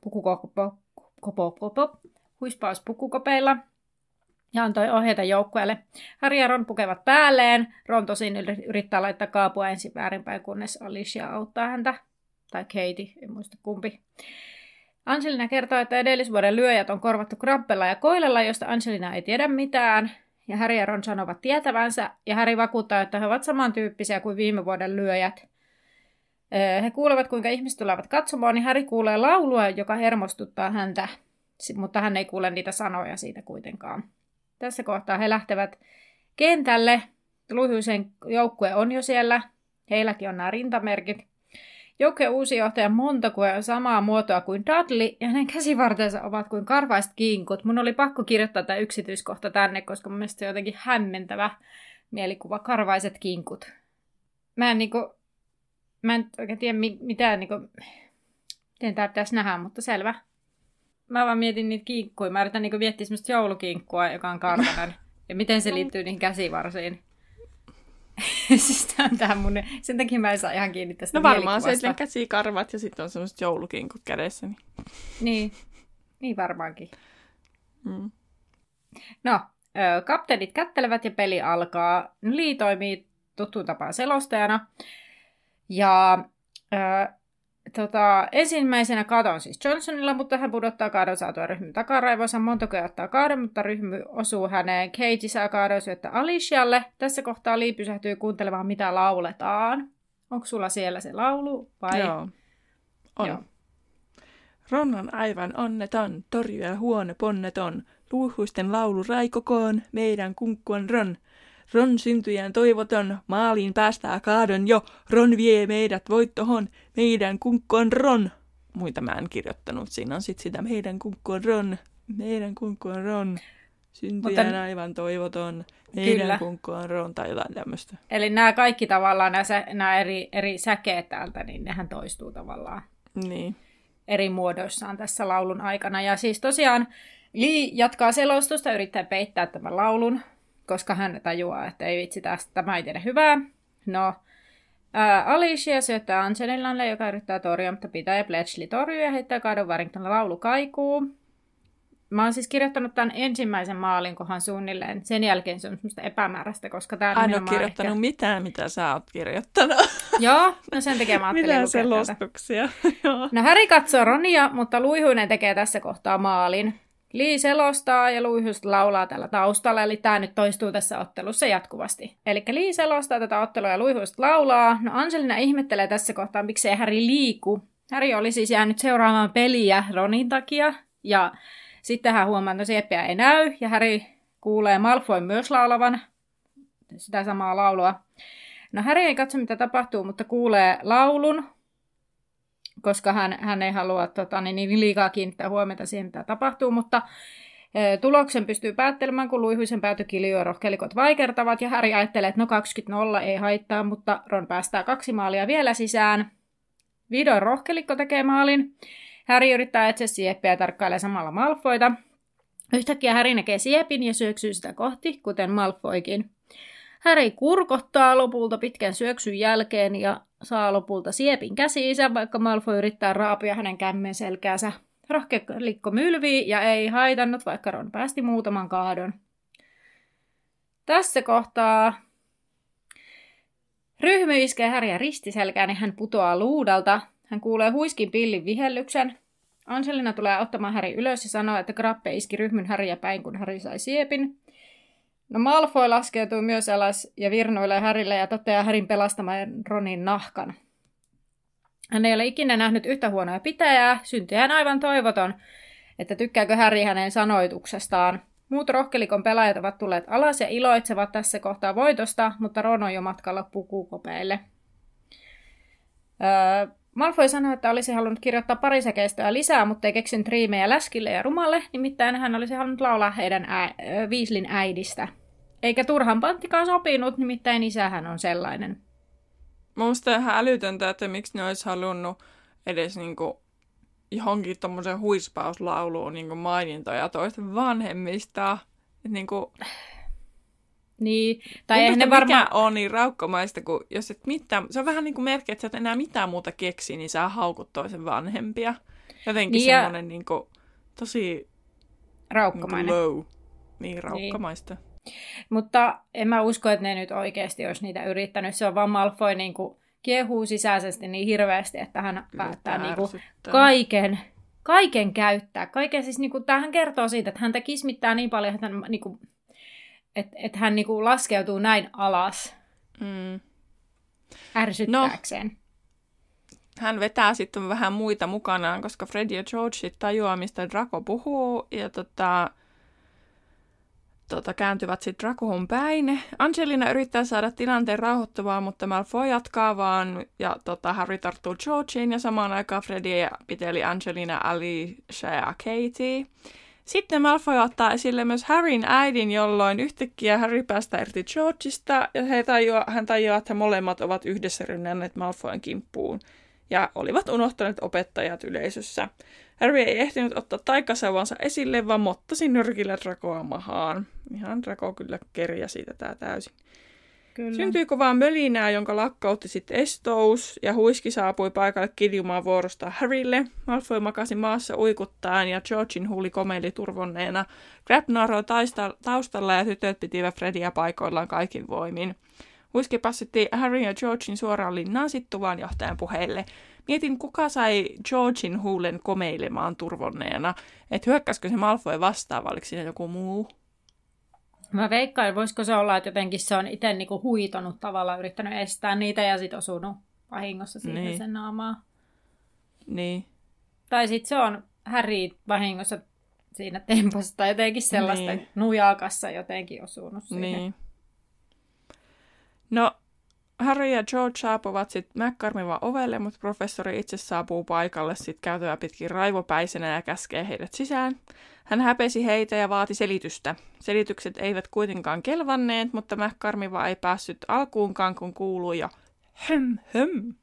Speaker 1: pukukopo, kopo, kopo, huispaus pukukopeilla ja antoi ohjeita joukkueelle. Harry ja Ron pukevat päälleen. Ron tosin yrittää laittaa kaapua ensin väärinpäin, kunnes Alicia auttaa häntä. Tai Katie, en muista kumpi. Angelina kertoo, että edellisvuoden lyöjät on korvattu krabbella ja koilella, josta Angelina ei tiedä mitään. Ja Harry ja Ron sanovat tietävänsä, ja Harry vakuuttaa, että he ovat samantyyppisiä kuin viime vuoden lyöjät. He kuulevat, kuinka ihmiset tulevat katsomaan, niin Harry kuulee laulua, joka hermostuttaa häntä, mutta hän ei kuule niitä sanoja siitä kuitenkaan. Tässä kohtaa he lähtevät kentälle. Luihuisen joukkue on jo siellä. Heilläkin on nämä rintamerkit. Joukkueen uusi johtaja Montague on samaa muotoa kuin Dudley, ja hänen käsivartensa ovat kuin karvaiset kinkut. Mun oli pakko kirjoittaa tämä yksityiskohta tänne, koska mun mielestä se on jotenkin hämmentävä mielikuva, karvaiset kinkut. Mä en niinku, mä en oikein tiedä mitään niinku, miten tää pitäisi nähdä, mutta selvä. Mä vaan mietin niitä kinkkuja. Mä yritän niinku miettiä semmoista joulukinkkua, joka on karvanen. ja miten se liittyy niihin käsivarsiin. siis on tää mun... Sen takia mä en saa ihan kiinni tästä
Speaker 2: No varmaan se käsikarvat ja sitten on semmoiset joulukinkut kädessä. Niin,
Speaker 1: niin, niin varmaankin. Mm. No, kapteenit kättelevät ja peli alkaa. Lee toimii tuttuun tapaan selostajana. Ja Tota, ensimmäisenä katon siis Johnsonilla, mutta hän pudottaa kaadon saatua ryhmän takaraivoissa. Montague ottaa kaadon, mutta ryhmä osuu häneen. Katie saa kaadon syöttä Alicialle. Tässä kohtaa Lee pysähtyy kuuntelemaan, mitä lauletaan. Onko sulla siellä se laulu vai?
Speaker 2: Joo, on. Joo. Ron on aivan onneton, torjuja huone ponneton. Luuhuisten laulu raikokoon, meidän kunkku on Ron. Ron syntyjän toivoton, maaliin päästää kaadon jo, Ron vie meidät voittohon, meidän kunkku on Ron. Muita mä en kirjoittanut, siinä on sitten sitä meidän kunkku on Ron, meidän kunkku on Ron. Syntyjän Mutta... aivan toivoton, meidän Kyllä. kunkku on Ron tai jotain tämmöistä.
Speaker 1: Eli nämä kaikki tavallaan, nämä, nämä eri, eri säkeet täältä, niin nehän toistuu tavallaan.
Speaker 2: Niin.
Speaker 1: Eri muodoissaan tässä laulun aikana. Ja siis tosiaan Lee jatkaa selostusta, yrittää peittää tämän laulun koska hän tajuaa, että ei vitsi tästä, tämä ei tiedä hyvää. No, ää, Alicia syöttää Angelillalle, joka yrittää torjua, mutta pitää ja Bletchley torjuu ja heittää kaadon Warrington laulu kaikuu. Mä oon siis kirjoittanut tämän ensimmäisen maalin kohan suunnilleen. Sen jälkeen se on semmoista epämääräistä, koska tämä
Speaker 2: on ole kirjoittanut ehkä... mitään, mitä sä oot kirjoittanut.
Speaker 1: Joo, no sen takia mä ajattelin
Speaker 2: Mitään selostuksia.
Speaker 1: no Häri katsoo Ronia, mutta Luihuinen tekee tässä kohtaa maalin. Lee selostaa ja Luihus laulaa tällä taustalla, eli tämä nyt toistuu tässä ottelussa jatkuvasti. Eli Lee selostaa tätä ottelua ja Luihus laulaa. No Angelina ihmettelee tässä kohtaa, miksei Harry liiku. Harry oli siis jäänyt seuraamaan peliä Ronin takia, ja sitten hän huomaa, että no sieppiä ei näy, ja Harry kuulee Malfoy myös laulavan sitä samaa laulua. No Harry ei katso, mitä tapahtuu, mutta kuulee laulun, koska hän, hän ei halua tota, niin, niin liikaa kiinnittää huomiota siihen, mitä tapahtuu, mutta tuloksen pystyy päättelemään, kun luihuisen päätykilju ja rohkelikot vaikertavat, ja Harry ajattelee, että no 20-0 ei haittaa, mutta Ron päästää kaksi maalia vielä sisään. Vihdoin rohkelikko tekee maalin. Harry yrittää etsiä sieppiä ja tarkkailee samalla Malfoita. Yhtäkkiä Harry näkee siepin ja syöksyy sitä kohti, kuten Malfoikin. Harry kurkottaa lopulta pitkän syöksyn jälkeen ja saa lopulta siepin käsiinsä, vaikka Malfoy yrittää raapia hänen kämmen selkäänsä. Rohkelikko mylvii ja ei haitannut, vaikka Ron päästi muutaman kaadon. Tässä kohtaa Ryhmy iskee Häriä ristiselkään ja hän putoaa luudalta. Hän kuulee huiskin pillin vihellyksen. Angelina tulee ottamaan Häri ylös ja sanoo, että Grappe iski ryhmyn Häriä päin, kun Häri sai siepin. No Malfoy laskeutuu myös alas ja virnuilee Härille ja toteaa Härin pelastamaan Ronin nahkan. Hän ei ole ikinä nähnyt yhtä huonoa pitäjää, syntyään aivan toivoton, että tykkääkö Häri hänen sanoituksestaan. Muut rohkelikon pelaajat ovat tulleet alas ja iloitsevat tässä kohtaa voitosta, mutta Ron on jo matkalla pukukopeille. Öö, Malfoy sanoi, että olisi halunnut kirjoittaa pari lisää, mutta ei keksinyt riimejä läskille ja rumalle, nimittäin hän olisi halunnut laulaa heidän ää, Viislin äidistä – eikä turhan panttikaan sopinut, nimittäin isähän on sellainen.
Speaker 2: Minusta ihan älytöntä, että miksi ne olisi halunnut edes niinku johonkin tuommoisen huispauslauluun niinku mainintoja toisten vanhemmista. Et niinku...
Speaker 1: Niin, tai eihän ne varmaan...
Speaker 2: mikä on niin raukkomaista, kun jos et mitään, se on vähän niin kuin merkki, että sä et enää mitään muuta keksi, niin sä haukut toisen vanhempia. Jotenkin
Speaker 1: Niin
Speaker 2: niin
Speaker 1: ja-
Speaker 2: semmoinen niin kuin, tosi niin kuin
Speaker 1: Raukkomainen.
Speaker 2: low. Niin, raukkamaista.
Speaker 1: Mutta en mä usko, että ne nyt oikeasti olisi niitä yrittänyt. Se on vaan Malfoy niin kuin kiehuu sisäisesti niin hirveästi, että hän päättää niin kuin kaiken, kaiken käyttää. Kaiken siis, niin kuin, tämähän kertoo siitä, että häntä kismittää niin paljon, että hän, niin kuin, että, että hän niin kuin laskeutuu näin alas
Speaker 2: Mm.
Speaker 1: ärsyttääkseen.
Speaker 2: Hän vetää sitten vähän muita mukanaan, koska Fred ja George sit tajuaa, mistä Draco puhuu, ja tota, tota, kääntyvät sitten Dracohun päin. Angelina yrittää saada tilanteen rauhoittuvaa, mutta Malfoy jatkaa vaan, ja tota, Harry tarttuu Georgeen, ja samaan aikaan Freddy ja piteli Angelina, Alicia ja Katie. Sitten Malfoy ottaa esille myös Harryn äidin, jolloin yhtäkkiä Harry päästää irti Georgeista, ja he tajuaa, hän tajuaa, että he molemmat ovat yhdessä rynnänneet Malfoyn kimppuun ja olivat unohtaneet opettajat yleisössä. Harry ei ehtinyt ottaa taikasauvansa esille, vaan mottasi nyrkillä Dracoa mahaan. Ihan Draco kyllä kerjäsi tätä täysin.
Speaker 1: Kyllä.
Speaker 2: Syntyi kovaa mölinää, jonka lakkautti sitten estous, ja huiski saapui paikalle kiljumaan vuorosta Harrylle. Malfoy makasi maassa uikuttaan, ja Georgin huuli komeili turvonneena. Taista- taustalla, ja tytöt pitivät Fredia paikoillaan kaikin voimin. Huiski passitti Harry ja Georgin suoraan linnaan sittuvaan johtajan puheille. Mietin, kuka sai Georgin huulen komeilemaan turvonneena. Että hyökkäskö se Malfoy vastaan, vai oliko siinä joku muu?
Speaker 1: Mä veikkaan, voisiko se olla, että jotenkin se on itse niinku huitonut tavallaan, yrittänyt estää niitä ja sitten osunut vahingossa siitä
Speaker 2: Niin.
Speaker 1: sen naamaa.
Speaker 2: Niin.
Speaker 1: Tai sitten se on Harry vahingossa siinä tempossa tai jotenkin sellaista
Speaker 2: Niin.
Speaker 1: nujakassa jotenkin osunut siihen.
Speaker 2: Niin. No, Harry ja George saapuvat sitten McCormivan ovelle, mutta professori itse saapuu paikalle sitten käytävä pitkin raivopäisenä ja käskee heidät sisään. Hän häpesi heitä ja vaati selitystä. Selitykset eivät kuitenkaan kelvanneet, mutta McCormiva ei päässyt alkuunkaan, kun kuului jo höm höm.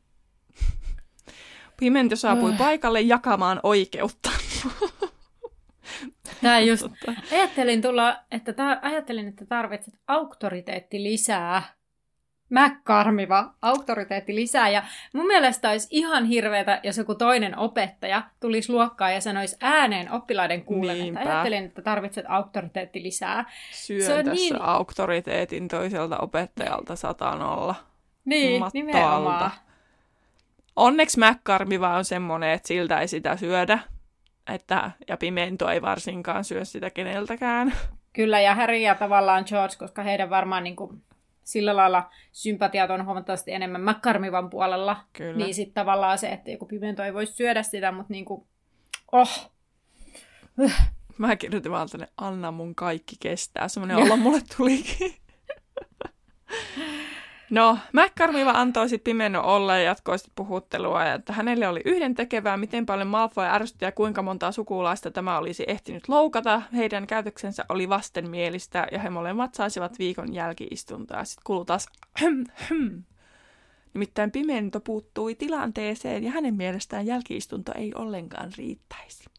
Speaker 2: Pimento saapui
Speaker 1: Äh.
Speaker 2: paikalle jakamaan oikeutta.
Speaker 1: Tää just, ajattelin, tulla, että ta, ajattelin, että tarvitset auktoriteetti lisää. Mäkkarmiva auktoriteetti lisää. Ja mun mielestä olisi ihan hirveetä, jos joku toinen opettaja tulisi luokkaan ja sanoisi ääneen oppilaiden kuulen, että
Speaker 2: Niinpä.
Speaker 1: ajattelin, että tarvitset auktoriteetti lisää.
Speaker 2: Syön
Speaker 1: Se on
Speaker 2: tässä
Speaker 1: niin-
Speaker 2: auktoriteetin toiselta opettajalta satanolla.
Speaker 1: Niin,
Speaker 2: Matto
Speaker 1: nimenomaan.
Speaker 2: Onneksi mäkkarmiva on semmoinen, että siltä ei sitä syödä. Että, ja pimento ei varsinkaan syö sitä keneltäkään.
Speaker 1: Kyllä, ja Harry ja tavallaan George, koska heidän varmaan niin kuin, sillä lailla sympatiat on huomattavasti enemmän McCarmivan puolella.
Speaker 2: Kyllä.
Speaker 1: Niin sitten tavallaan se, että joku pimento ei voisi syödä sitä, mutta niin kuin, oh,
Speaker 2: Mä kirjoitin vaan tänne, anna mun kaikki kestää. Semmoinen olo mulle tulikin. No, McCarmiva antoi sitten Pimeno olla ja jatkoi sitten puhuttelua, ja että hänelle oli yhden tekevää, miten paljon Malfoy ärsytti ja kuinka montaa sukulaista tämä olisi ehtinyt loukata. Heidän käytöksensä oli vastenmielistä ja he molemmat saisivat viikon jälkiistuntaa. Sitten kuului taas. Nimittäin Pimento puuttui tilanteeseen ja hänen mielestään jälkiistunto ei ollenkaan riittäisi.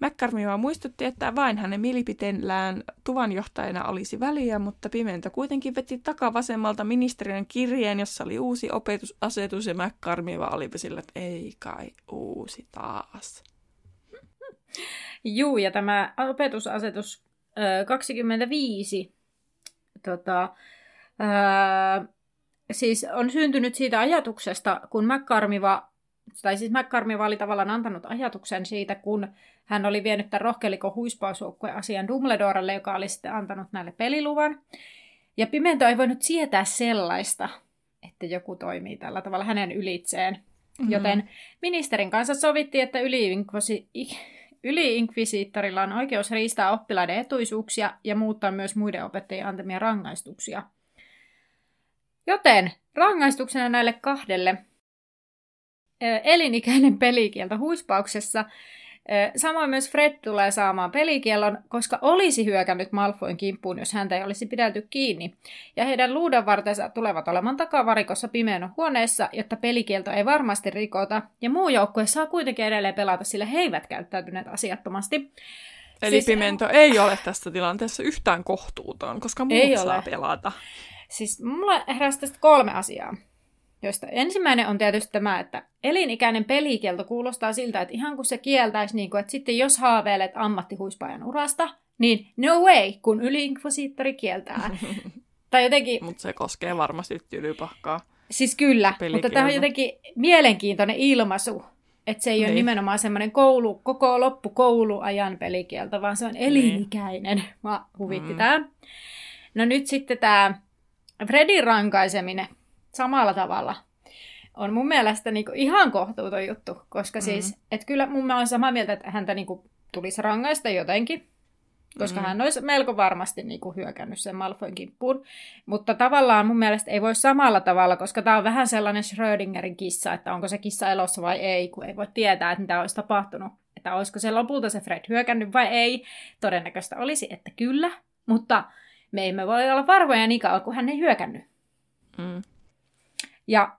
Speaker 2: McCarmiva muistutti, että vain hänen mielipiteellään tuvanjohtajana olisi väliä, mutta Pimento kuitenkin veti takavasemmalta ministeriön kirjeen, jossa oli uusi opetusasetus ja McCarmiva oli sillä, että ei kai uusi taas.
Speaker 1: Juu, ja tämä opetusasetus ö, 25 tota, ö, siis on syntynyt siitä ajatuksesta, kun McCarmiva, tai siis McCarmiva oli tavallaan antanut ajatuksen siitä, kun hän oli vienyt tämän rohkelikon huispausjoukkueen asian Dumbledorelle, joka oli sitten antanut näille peliluvan. Ja Pimento ei voinut sietää sellaista, että joku toimii tällä tavalla hänen ylitseen. Mm-hmm. Joten ministerin kanssa sovittiin, että yli-inkvisi- yli-inkvisiittorilla on oikeus riistää oppilaiden etuisuuksia ja muuttaa myös muiden opettajien antamia rangaistuksia. Joten rangaistuksena näille kahdelle elinikäinen pelikielto huispauksessa. Samoin myös Fred tulee saamaan pelikiellon, koska olisi hyökännyt Malfoyn kimppuun, jos häntä ei olisi pidelty kiinni. Ja heidän luudanvartensa tulevat olemaan takavarikossa pimeän huoneessa, jotta pelikielto ei varmasti rikota. Ja muu joukkue saa kuitenkin edelleen pelata, sillä he eivät käyttäytyneet asiattomasti.
Speaker 2: Eli
Speaker 1: siis...
Speaker 2: Pimento ei ole tässä tilanteessa yhtään kohtuuton, koska muut
Speaker 1: Ei
Speaker 2: saa
Speaker 1: ole.
Speaker 2: pelata.
Speaker 1: Siis mulla heräsi tästä kolme asiaa, joista ensimmäinen on tietysti tämä, että elinikäinen pelikielto kuulostaa siltä, että ihan kun se kieltäisi, niin kuin, että sitten jos haaveilet ammattihuispaajan urasta, niin no way, kun yliinkvisiittori kieltää. tai jotenkin,
Speaker 2: Mutta se koskee varmasti tylypahkaa.
Speaker 1: siis kyllä, mutta tämä on jotenkin mielenkiintoinen ilmaisu, että se ei ole
Speaker 2: Niin.
Speaker 1: nimenomaan semmoinen koulu, koko loppukouluajan pelikielto, vaan se on elinikäinen. Mä huvitti
Speaker 2: Mm.
Speaker 1: tämä. No nyt sitten tämä Fredin rankaiseminen samalla tavalla on mun mielestä niinku ihan kohtuuton juttu, koska
Speaker 2: Mm.
Speaker 1: siis, että kyllä mun mä oon samaa mieltä, että häntä niinku tulisi rangaista jotenkin, koska
Speaker 2: Mm.
Speaker 1: hän olisi melko varmasti niinku hyökännyt sen Malfoyn kimppuun. Mutta tavallaan mun mielestä ei voi samalla tavalla, koska tämä on vähän sellainen Schrödingerin kissa, että onko se kissa elossa vai ei, kun ei voi tietää, että mitä olisi tapahtunut. Että olisiko se lopulta se Fred hyökännyt vai ei. Todennäköistä olisi, että kyllä, mutta me emme voi olla varmoja niin kauan, kun hän ei hyökännyt.
Speaker 2: Mm.
Speaker 1: Ja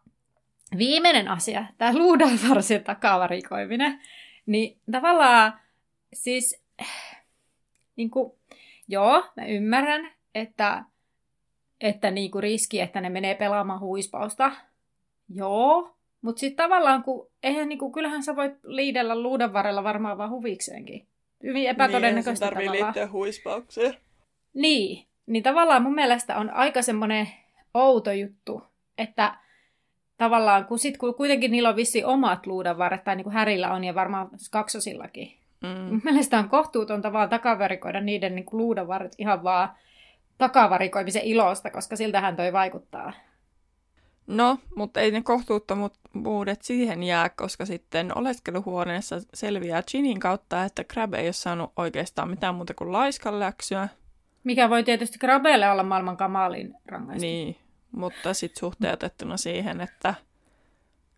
Speaker 1: viimeinen asia, tämä luudalvarsin takavarikoiminen, niin tavallaan siis, niin kuin, joo, mä ymmärrän, että, että niin kuin riski, että ne menee pelaamaan huispausta, joo, mutta sitten tavallaan, kun, eihän, niin kuin, kyllähän sä voit liidellä luudan varrella varmaan vaan huvikseenkin. Hyvin epätodennäköistä
Speaker 2: niin,
Speaker 1: tavallaan.
Speaker 2: liittyä huispaukseen.
Speaker 1: Niin, niin tavallaan mun mielestä on aika semmoinen outo juttu, että tavallaan kun, sit, kun kuitenkin niillä on vissi omat luudanvarret, tai niin kuin Härillä on ja varmaan kaksosillakin.
Speaker 2: Mm.
Speaker 1: Mun mielestä on kohtuutonta vaan takavarikoida niiden niin kuin luudanvarret ihan vaan takavarikoimisen ilosta, koska siltähän toi vaikuttaa.
Speaker 2: No, mutta ei ne kohtuuttomuudet siihen jää, koska sitten oleskeluhuoneessa selviää Ginin kautta, että Crab ei ole saanut oikeastaan mitään muuta kuin laiskan läksyä.
Speaker 1: Mikä voi tietysti Grabelle olla maailman kamalin rangaistus.
Speaker 2: Niin, mutta sitten suhteutettuna siihen, että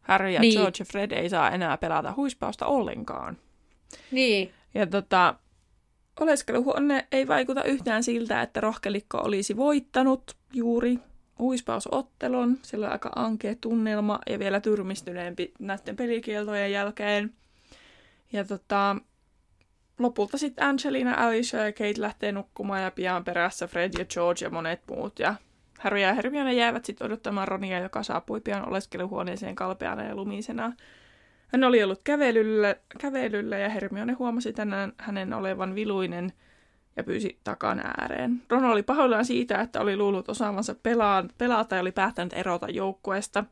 Speaker 2: Harry ja
Speaker 1: Niin.
Speaker 2: George ja Fred ei saa enää pelata huispausta ollenkaan.
Speaker 1: niin.
Speaker 2: Ja tota, oleskeluhuone ei vaikuta yhtään siltä, että rohkelikko olisi voittanut juuri huispausottelun. Sillä on aika ankea tunnelma ja vielä tyrmistyneempi näiden pelikieltojen jälkeen. Ja tota, lopulta sitten Angelina, Alicia ja Kate lähtee nukkumaan ja pian perässä Fred ja George ja monet muut. Ja Harry ja Hermione jäävät sitten odottamaan Ronia, joka saapui pian oleskeluhuoneeseen kalpeana ja lumisena. Hän oli ollut kävelyllä, kävelyllä ja Hermione huomasi tänään hänen olevan viluinen ja pyysi takan ääreen. Ron oli pahoillaan siitä, että oli luullut osaavansa pelaa, pelata ja oli päättänyt erota joukkueesta.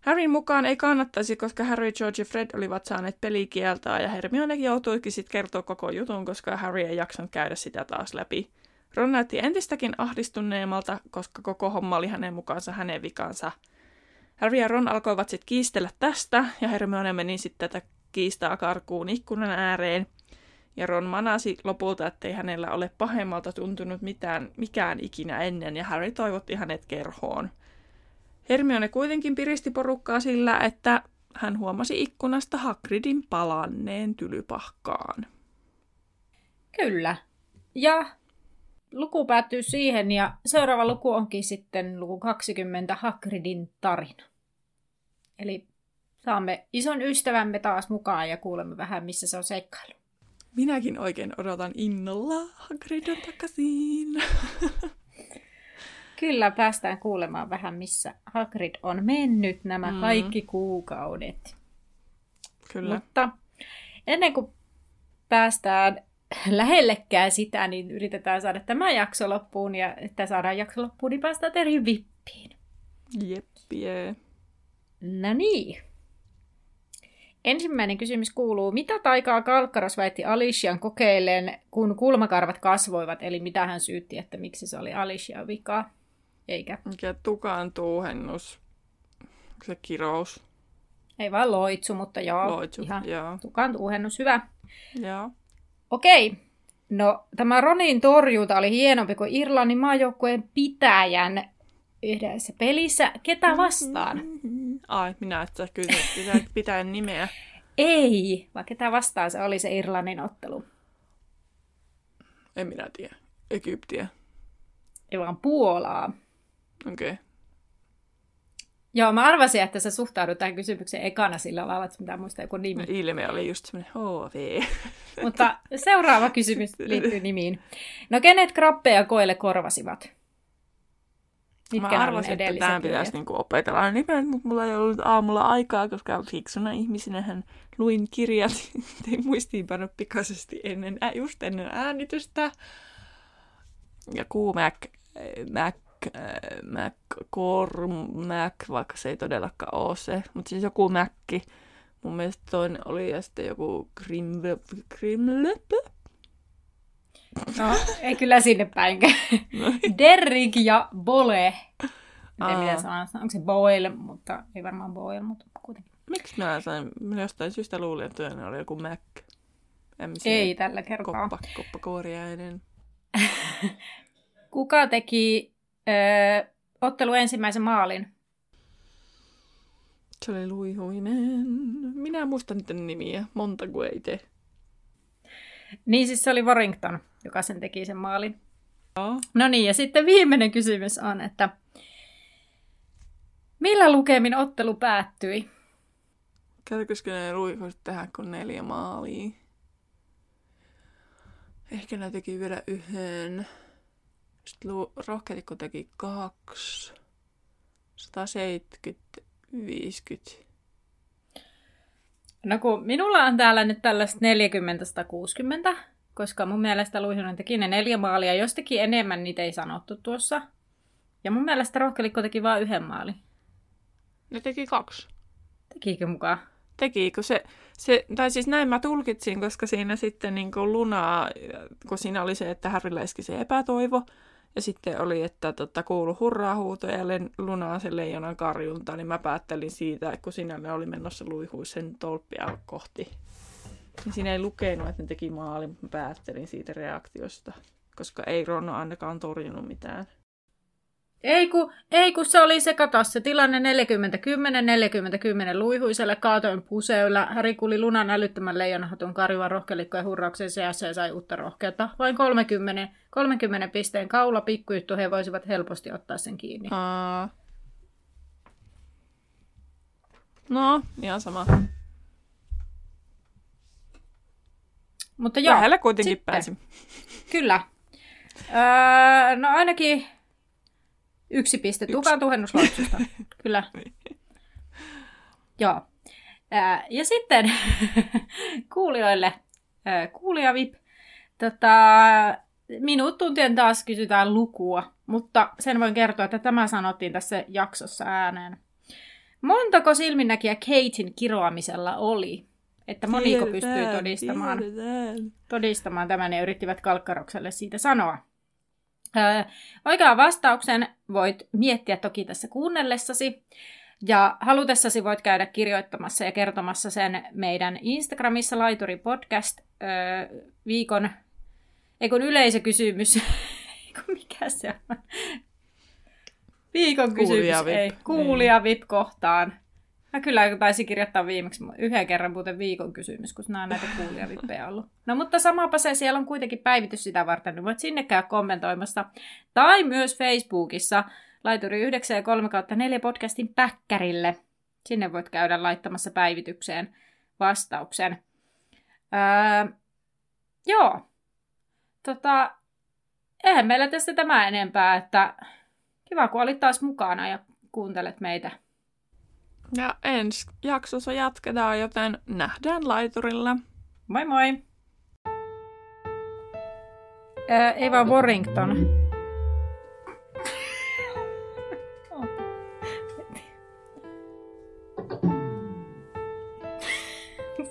Speaker 2: Harryn mukaan ei kannattaisi, koska Harry, George ja Fred olivat saaneet pelikieltoa ja Hermione joutuikin sitten kertoa koko jutun, koska Harry ei jaksanut käydä sitä taas läpi. Ron näytti entistäkin ahdistuneemmalta, koska koko homma oli hänen mukaansa hänen vikansa. Harry ja Ron alkoivat sitten kiistellä tästä, ja Hermione meni sitten tätä kiistaa karkuun ikkunan ääreen. Ja Ron manasi lopulta, ettei hänellä ole pahemmalta tuntunut mitään, mikään ikinä ennen, ja Harry toivotti hänet kerhoon. Hermione kuitenkin piristi porukkaa sillä, että hän huomasi ikkunasta Hagridin palanneen tylypahkaan.
Speaker 1: Kyllä. Ja luku päättyy siihen ja seuraava luku onkin sitten luku 20 Hagridin tarina. Eli saamme ison ystävämme taas mukaan ja kuulemme vähän, missä se on seikkailu.
Speaker 2: Minäkin oikein odotan innolla Hagrid on takaisin.
Speaker 1: Kyllä päästään kuulemaan vähän, missä Hagrid on mennyt nämä
Speaker 2: Mm.
Speaker 1: kaikki kuukaudet.
Speaker 2: Kyllä.
Speaker 1: Mutta ennen kuin päästään lähellekään sitä, niin yritetään saada tämä jakso loppuun. Ja että saadaan jakso loppuun, niin päästään Terhin vippiin.
Speaker 2: Jeppie.
Speaker 1: No niin. Ensimmäinen kysymys kuuluu, mitä taikaa Kalkkaros väitti Alician kokeilleen, kun kulmakarvat kasvoivat, eli mitä hän syytti, että miksi se oli Alician vika, eikä,
Speaker 2: Mikä tukan tuuhennus. Se kirous.
Speaker 1: ei vaan loitsu, mutta joo,
Speaker 2: Loitsu.
Speaker 1: ihan
Speaker 2: Joo.
Speaker 1: tukan tuuhennus, hyvä.
Speaker 2: Joo.
Speaker 1: Okei, no tämä Ronin torjunta oli hienompi kuin Irlannin maajoukkueen pitäjän yhdessä pelissä. Ketä vastaan?
Speaker 2: Ai, minä että kyllä pitää, pitää nimeä.
Speaker 1: Ei, vaan ketä vastaan se oli se Irlannin ottelu.
Speaker 2: En minä tiedä. Egyptiä.
Speaker 1: Ei vaan Puolaa.
Speaker 2: Okei. Okay.
Speaker 1: Joo, mä arvasin, että sä suhtaudut tähän kysymykseen ekana sillä lailla, että mitä muista joku nimi.
Speaker 2: Ilme oli just semmoinen HV.
Speaker 1: Mutta seuraava kysymys liittyy nimiin. No kenet krappeja koille korvasivat?
Speaker 2: Mitkä mä arvasin, että tähän pitäisi niinku opetella nimen, mutta mulla ei ollut aamulla aikaa, koska fiksuna ihmisenä hän luin kirjat, tein muistiinpanot pikaisesti ennen, just ennen äänitystä. Ja Q-Mac, Mac, Mac, Core, Mac, vaikka se ei todellakaan ole se, mutta siis joku Mac. Mun mielestä toinen oli ja sitten joku Grimle,
Speaker 1: No, ei kyllä sinne päinkään. No. Derrick ja Bole. En tiedä sanoa, onko se Boyle, mutta ei varmaan Boyle, mutta kuitenkin.
Speaker 2: Miksi mä sain, minä jostain syystä luulin, että toinen oli joku Mac.
Speaker 1: MC ei tällä kertaa.
Speaker 2: Koppa, koppakuoriainen.
Speaker 1: Kuka teki ö, ottelu ensimmäisen maalin?
Speaker 2: Se oli Luihuinen. Minä muistan niiden nimiä. Montagu ei tee.
Speaker 1: Niin siis se oli Warrington, joka sen teki sen maalin. No niin, ja sitten viimeinen kysymys on, että millä lukemin ottelu päättyi?
Speaker 2: Käytäköskö ne luikoiset tehdä kuin neljä maalia? Ehkä ne teki vielä yhden. Sitten rohkeatikko teki kaksi. 170, 50.
Speaker 1: No kun minulla on täällä nyt tällaista 40-60, koska mun mielestä Luihonen teki ne neljä maalia. Jos teki enemmän, niitä ei sanottu tuossa. Ja mun mielestä Rohkelikko teki vain yhden maali.
Speaker 2: Ne teki kaksi.
Speaker 1: Tekikö mukaan?
Speaker 2: Tekikö se, se, tai siis näin mä tulkitsin, koska siinä sitten niin kuin Lunaa, kun siinä oli se, että Harry läiski se epätoivo, ja sitten oli, että tota, kuulu hurraa huutoja ja lunaa sen leijonan karjunta, niin mä päättelin siitä, kun siinä ne oli menossa luihuisen tolppia kohti. Niin siinä ei lukenut, että ne teki maali, mutta mä päättelin siitä reaktiosta, koska ei Ron ainakaan torjunut mitään.
Speaker 1: Ei kun, ei kun se oli se, kato se tilanne 40-10, 40-10 luihuiselle kaatoin puseulla. Häri kuli lunan älyttömän leijonahatun karjuvan rohkelikko ja hurrauksen seassa ja sai uutta rohkeutta. Vain 30, 30 pisteen kaula pikkujuttu he voisivat helposti ottaa sen kiinni.
Speaker 2: Aa. No, ihan sama.
Speaker 1: Mutta joo.
Speaker 2: Lähellä kuitenkin sitten. pääsi.
Speaker 1: Kyllä. Öö, no ainakin Yksi piste. Tukaan tuhennusloitsusta. Kyllä. Joo. Ää, ja sitten kuulijoille kuulijavip. Tota, minut tuntien taas kysytään lukua, mutta sen voin kertoa, että tämä sanottiin tässä jaksossa ääneen. Montako silminnäkiä Katein kiroamisella oli? Että moniko pystyy todistamaan, todistamaan tämän ja yrittivät Kalkkarokselle siitä sanoa. Oikean vastauksen voit miettiä toki tässä kuunnellessasi. Ja halutessasi voit käydä kirjoittamassa ja kertomassa sen meidän Instagramissa Laituri Podcast viikon, ei kun yleisökysymys, ei mikä se on, viikon kysymys, kuulija ei, kuulija VIP kohtaan Mä kyllä taisin kirjoittaa viimeksi yhden kerran muuten viikon kysymys, kun nämä on näitä kuulijavippejä ollut. No mutta samapa se, siellä on kuitenkin päivitys sitä varten, niin voit sinne käydä kommentoimassa. Tai myös Facebookissa laituri 9 ja 3 4 podcastin päkkärille. Sinne voit käydä laittamassa päivitykseen vastauksen. Öö, joo. Tota, eihän meillä tästä tämä enempää, että kiva kun olit taas mukana ja kuuntelet meitä.
Speaker 2: Ja ensi jaksossa jatketaan, joten nähdään laiturilla.
Speaker 1: Moi moi! Ää, Eva Warrington.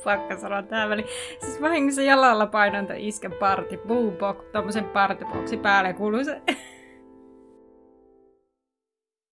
Speaker 1: Pakka sanoa tähän väliin. Siis vahingossa jalalla painan isken party, boombox, tommosen päälle kuuluu se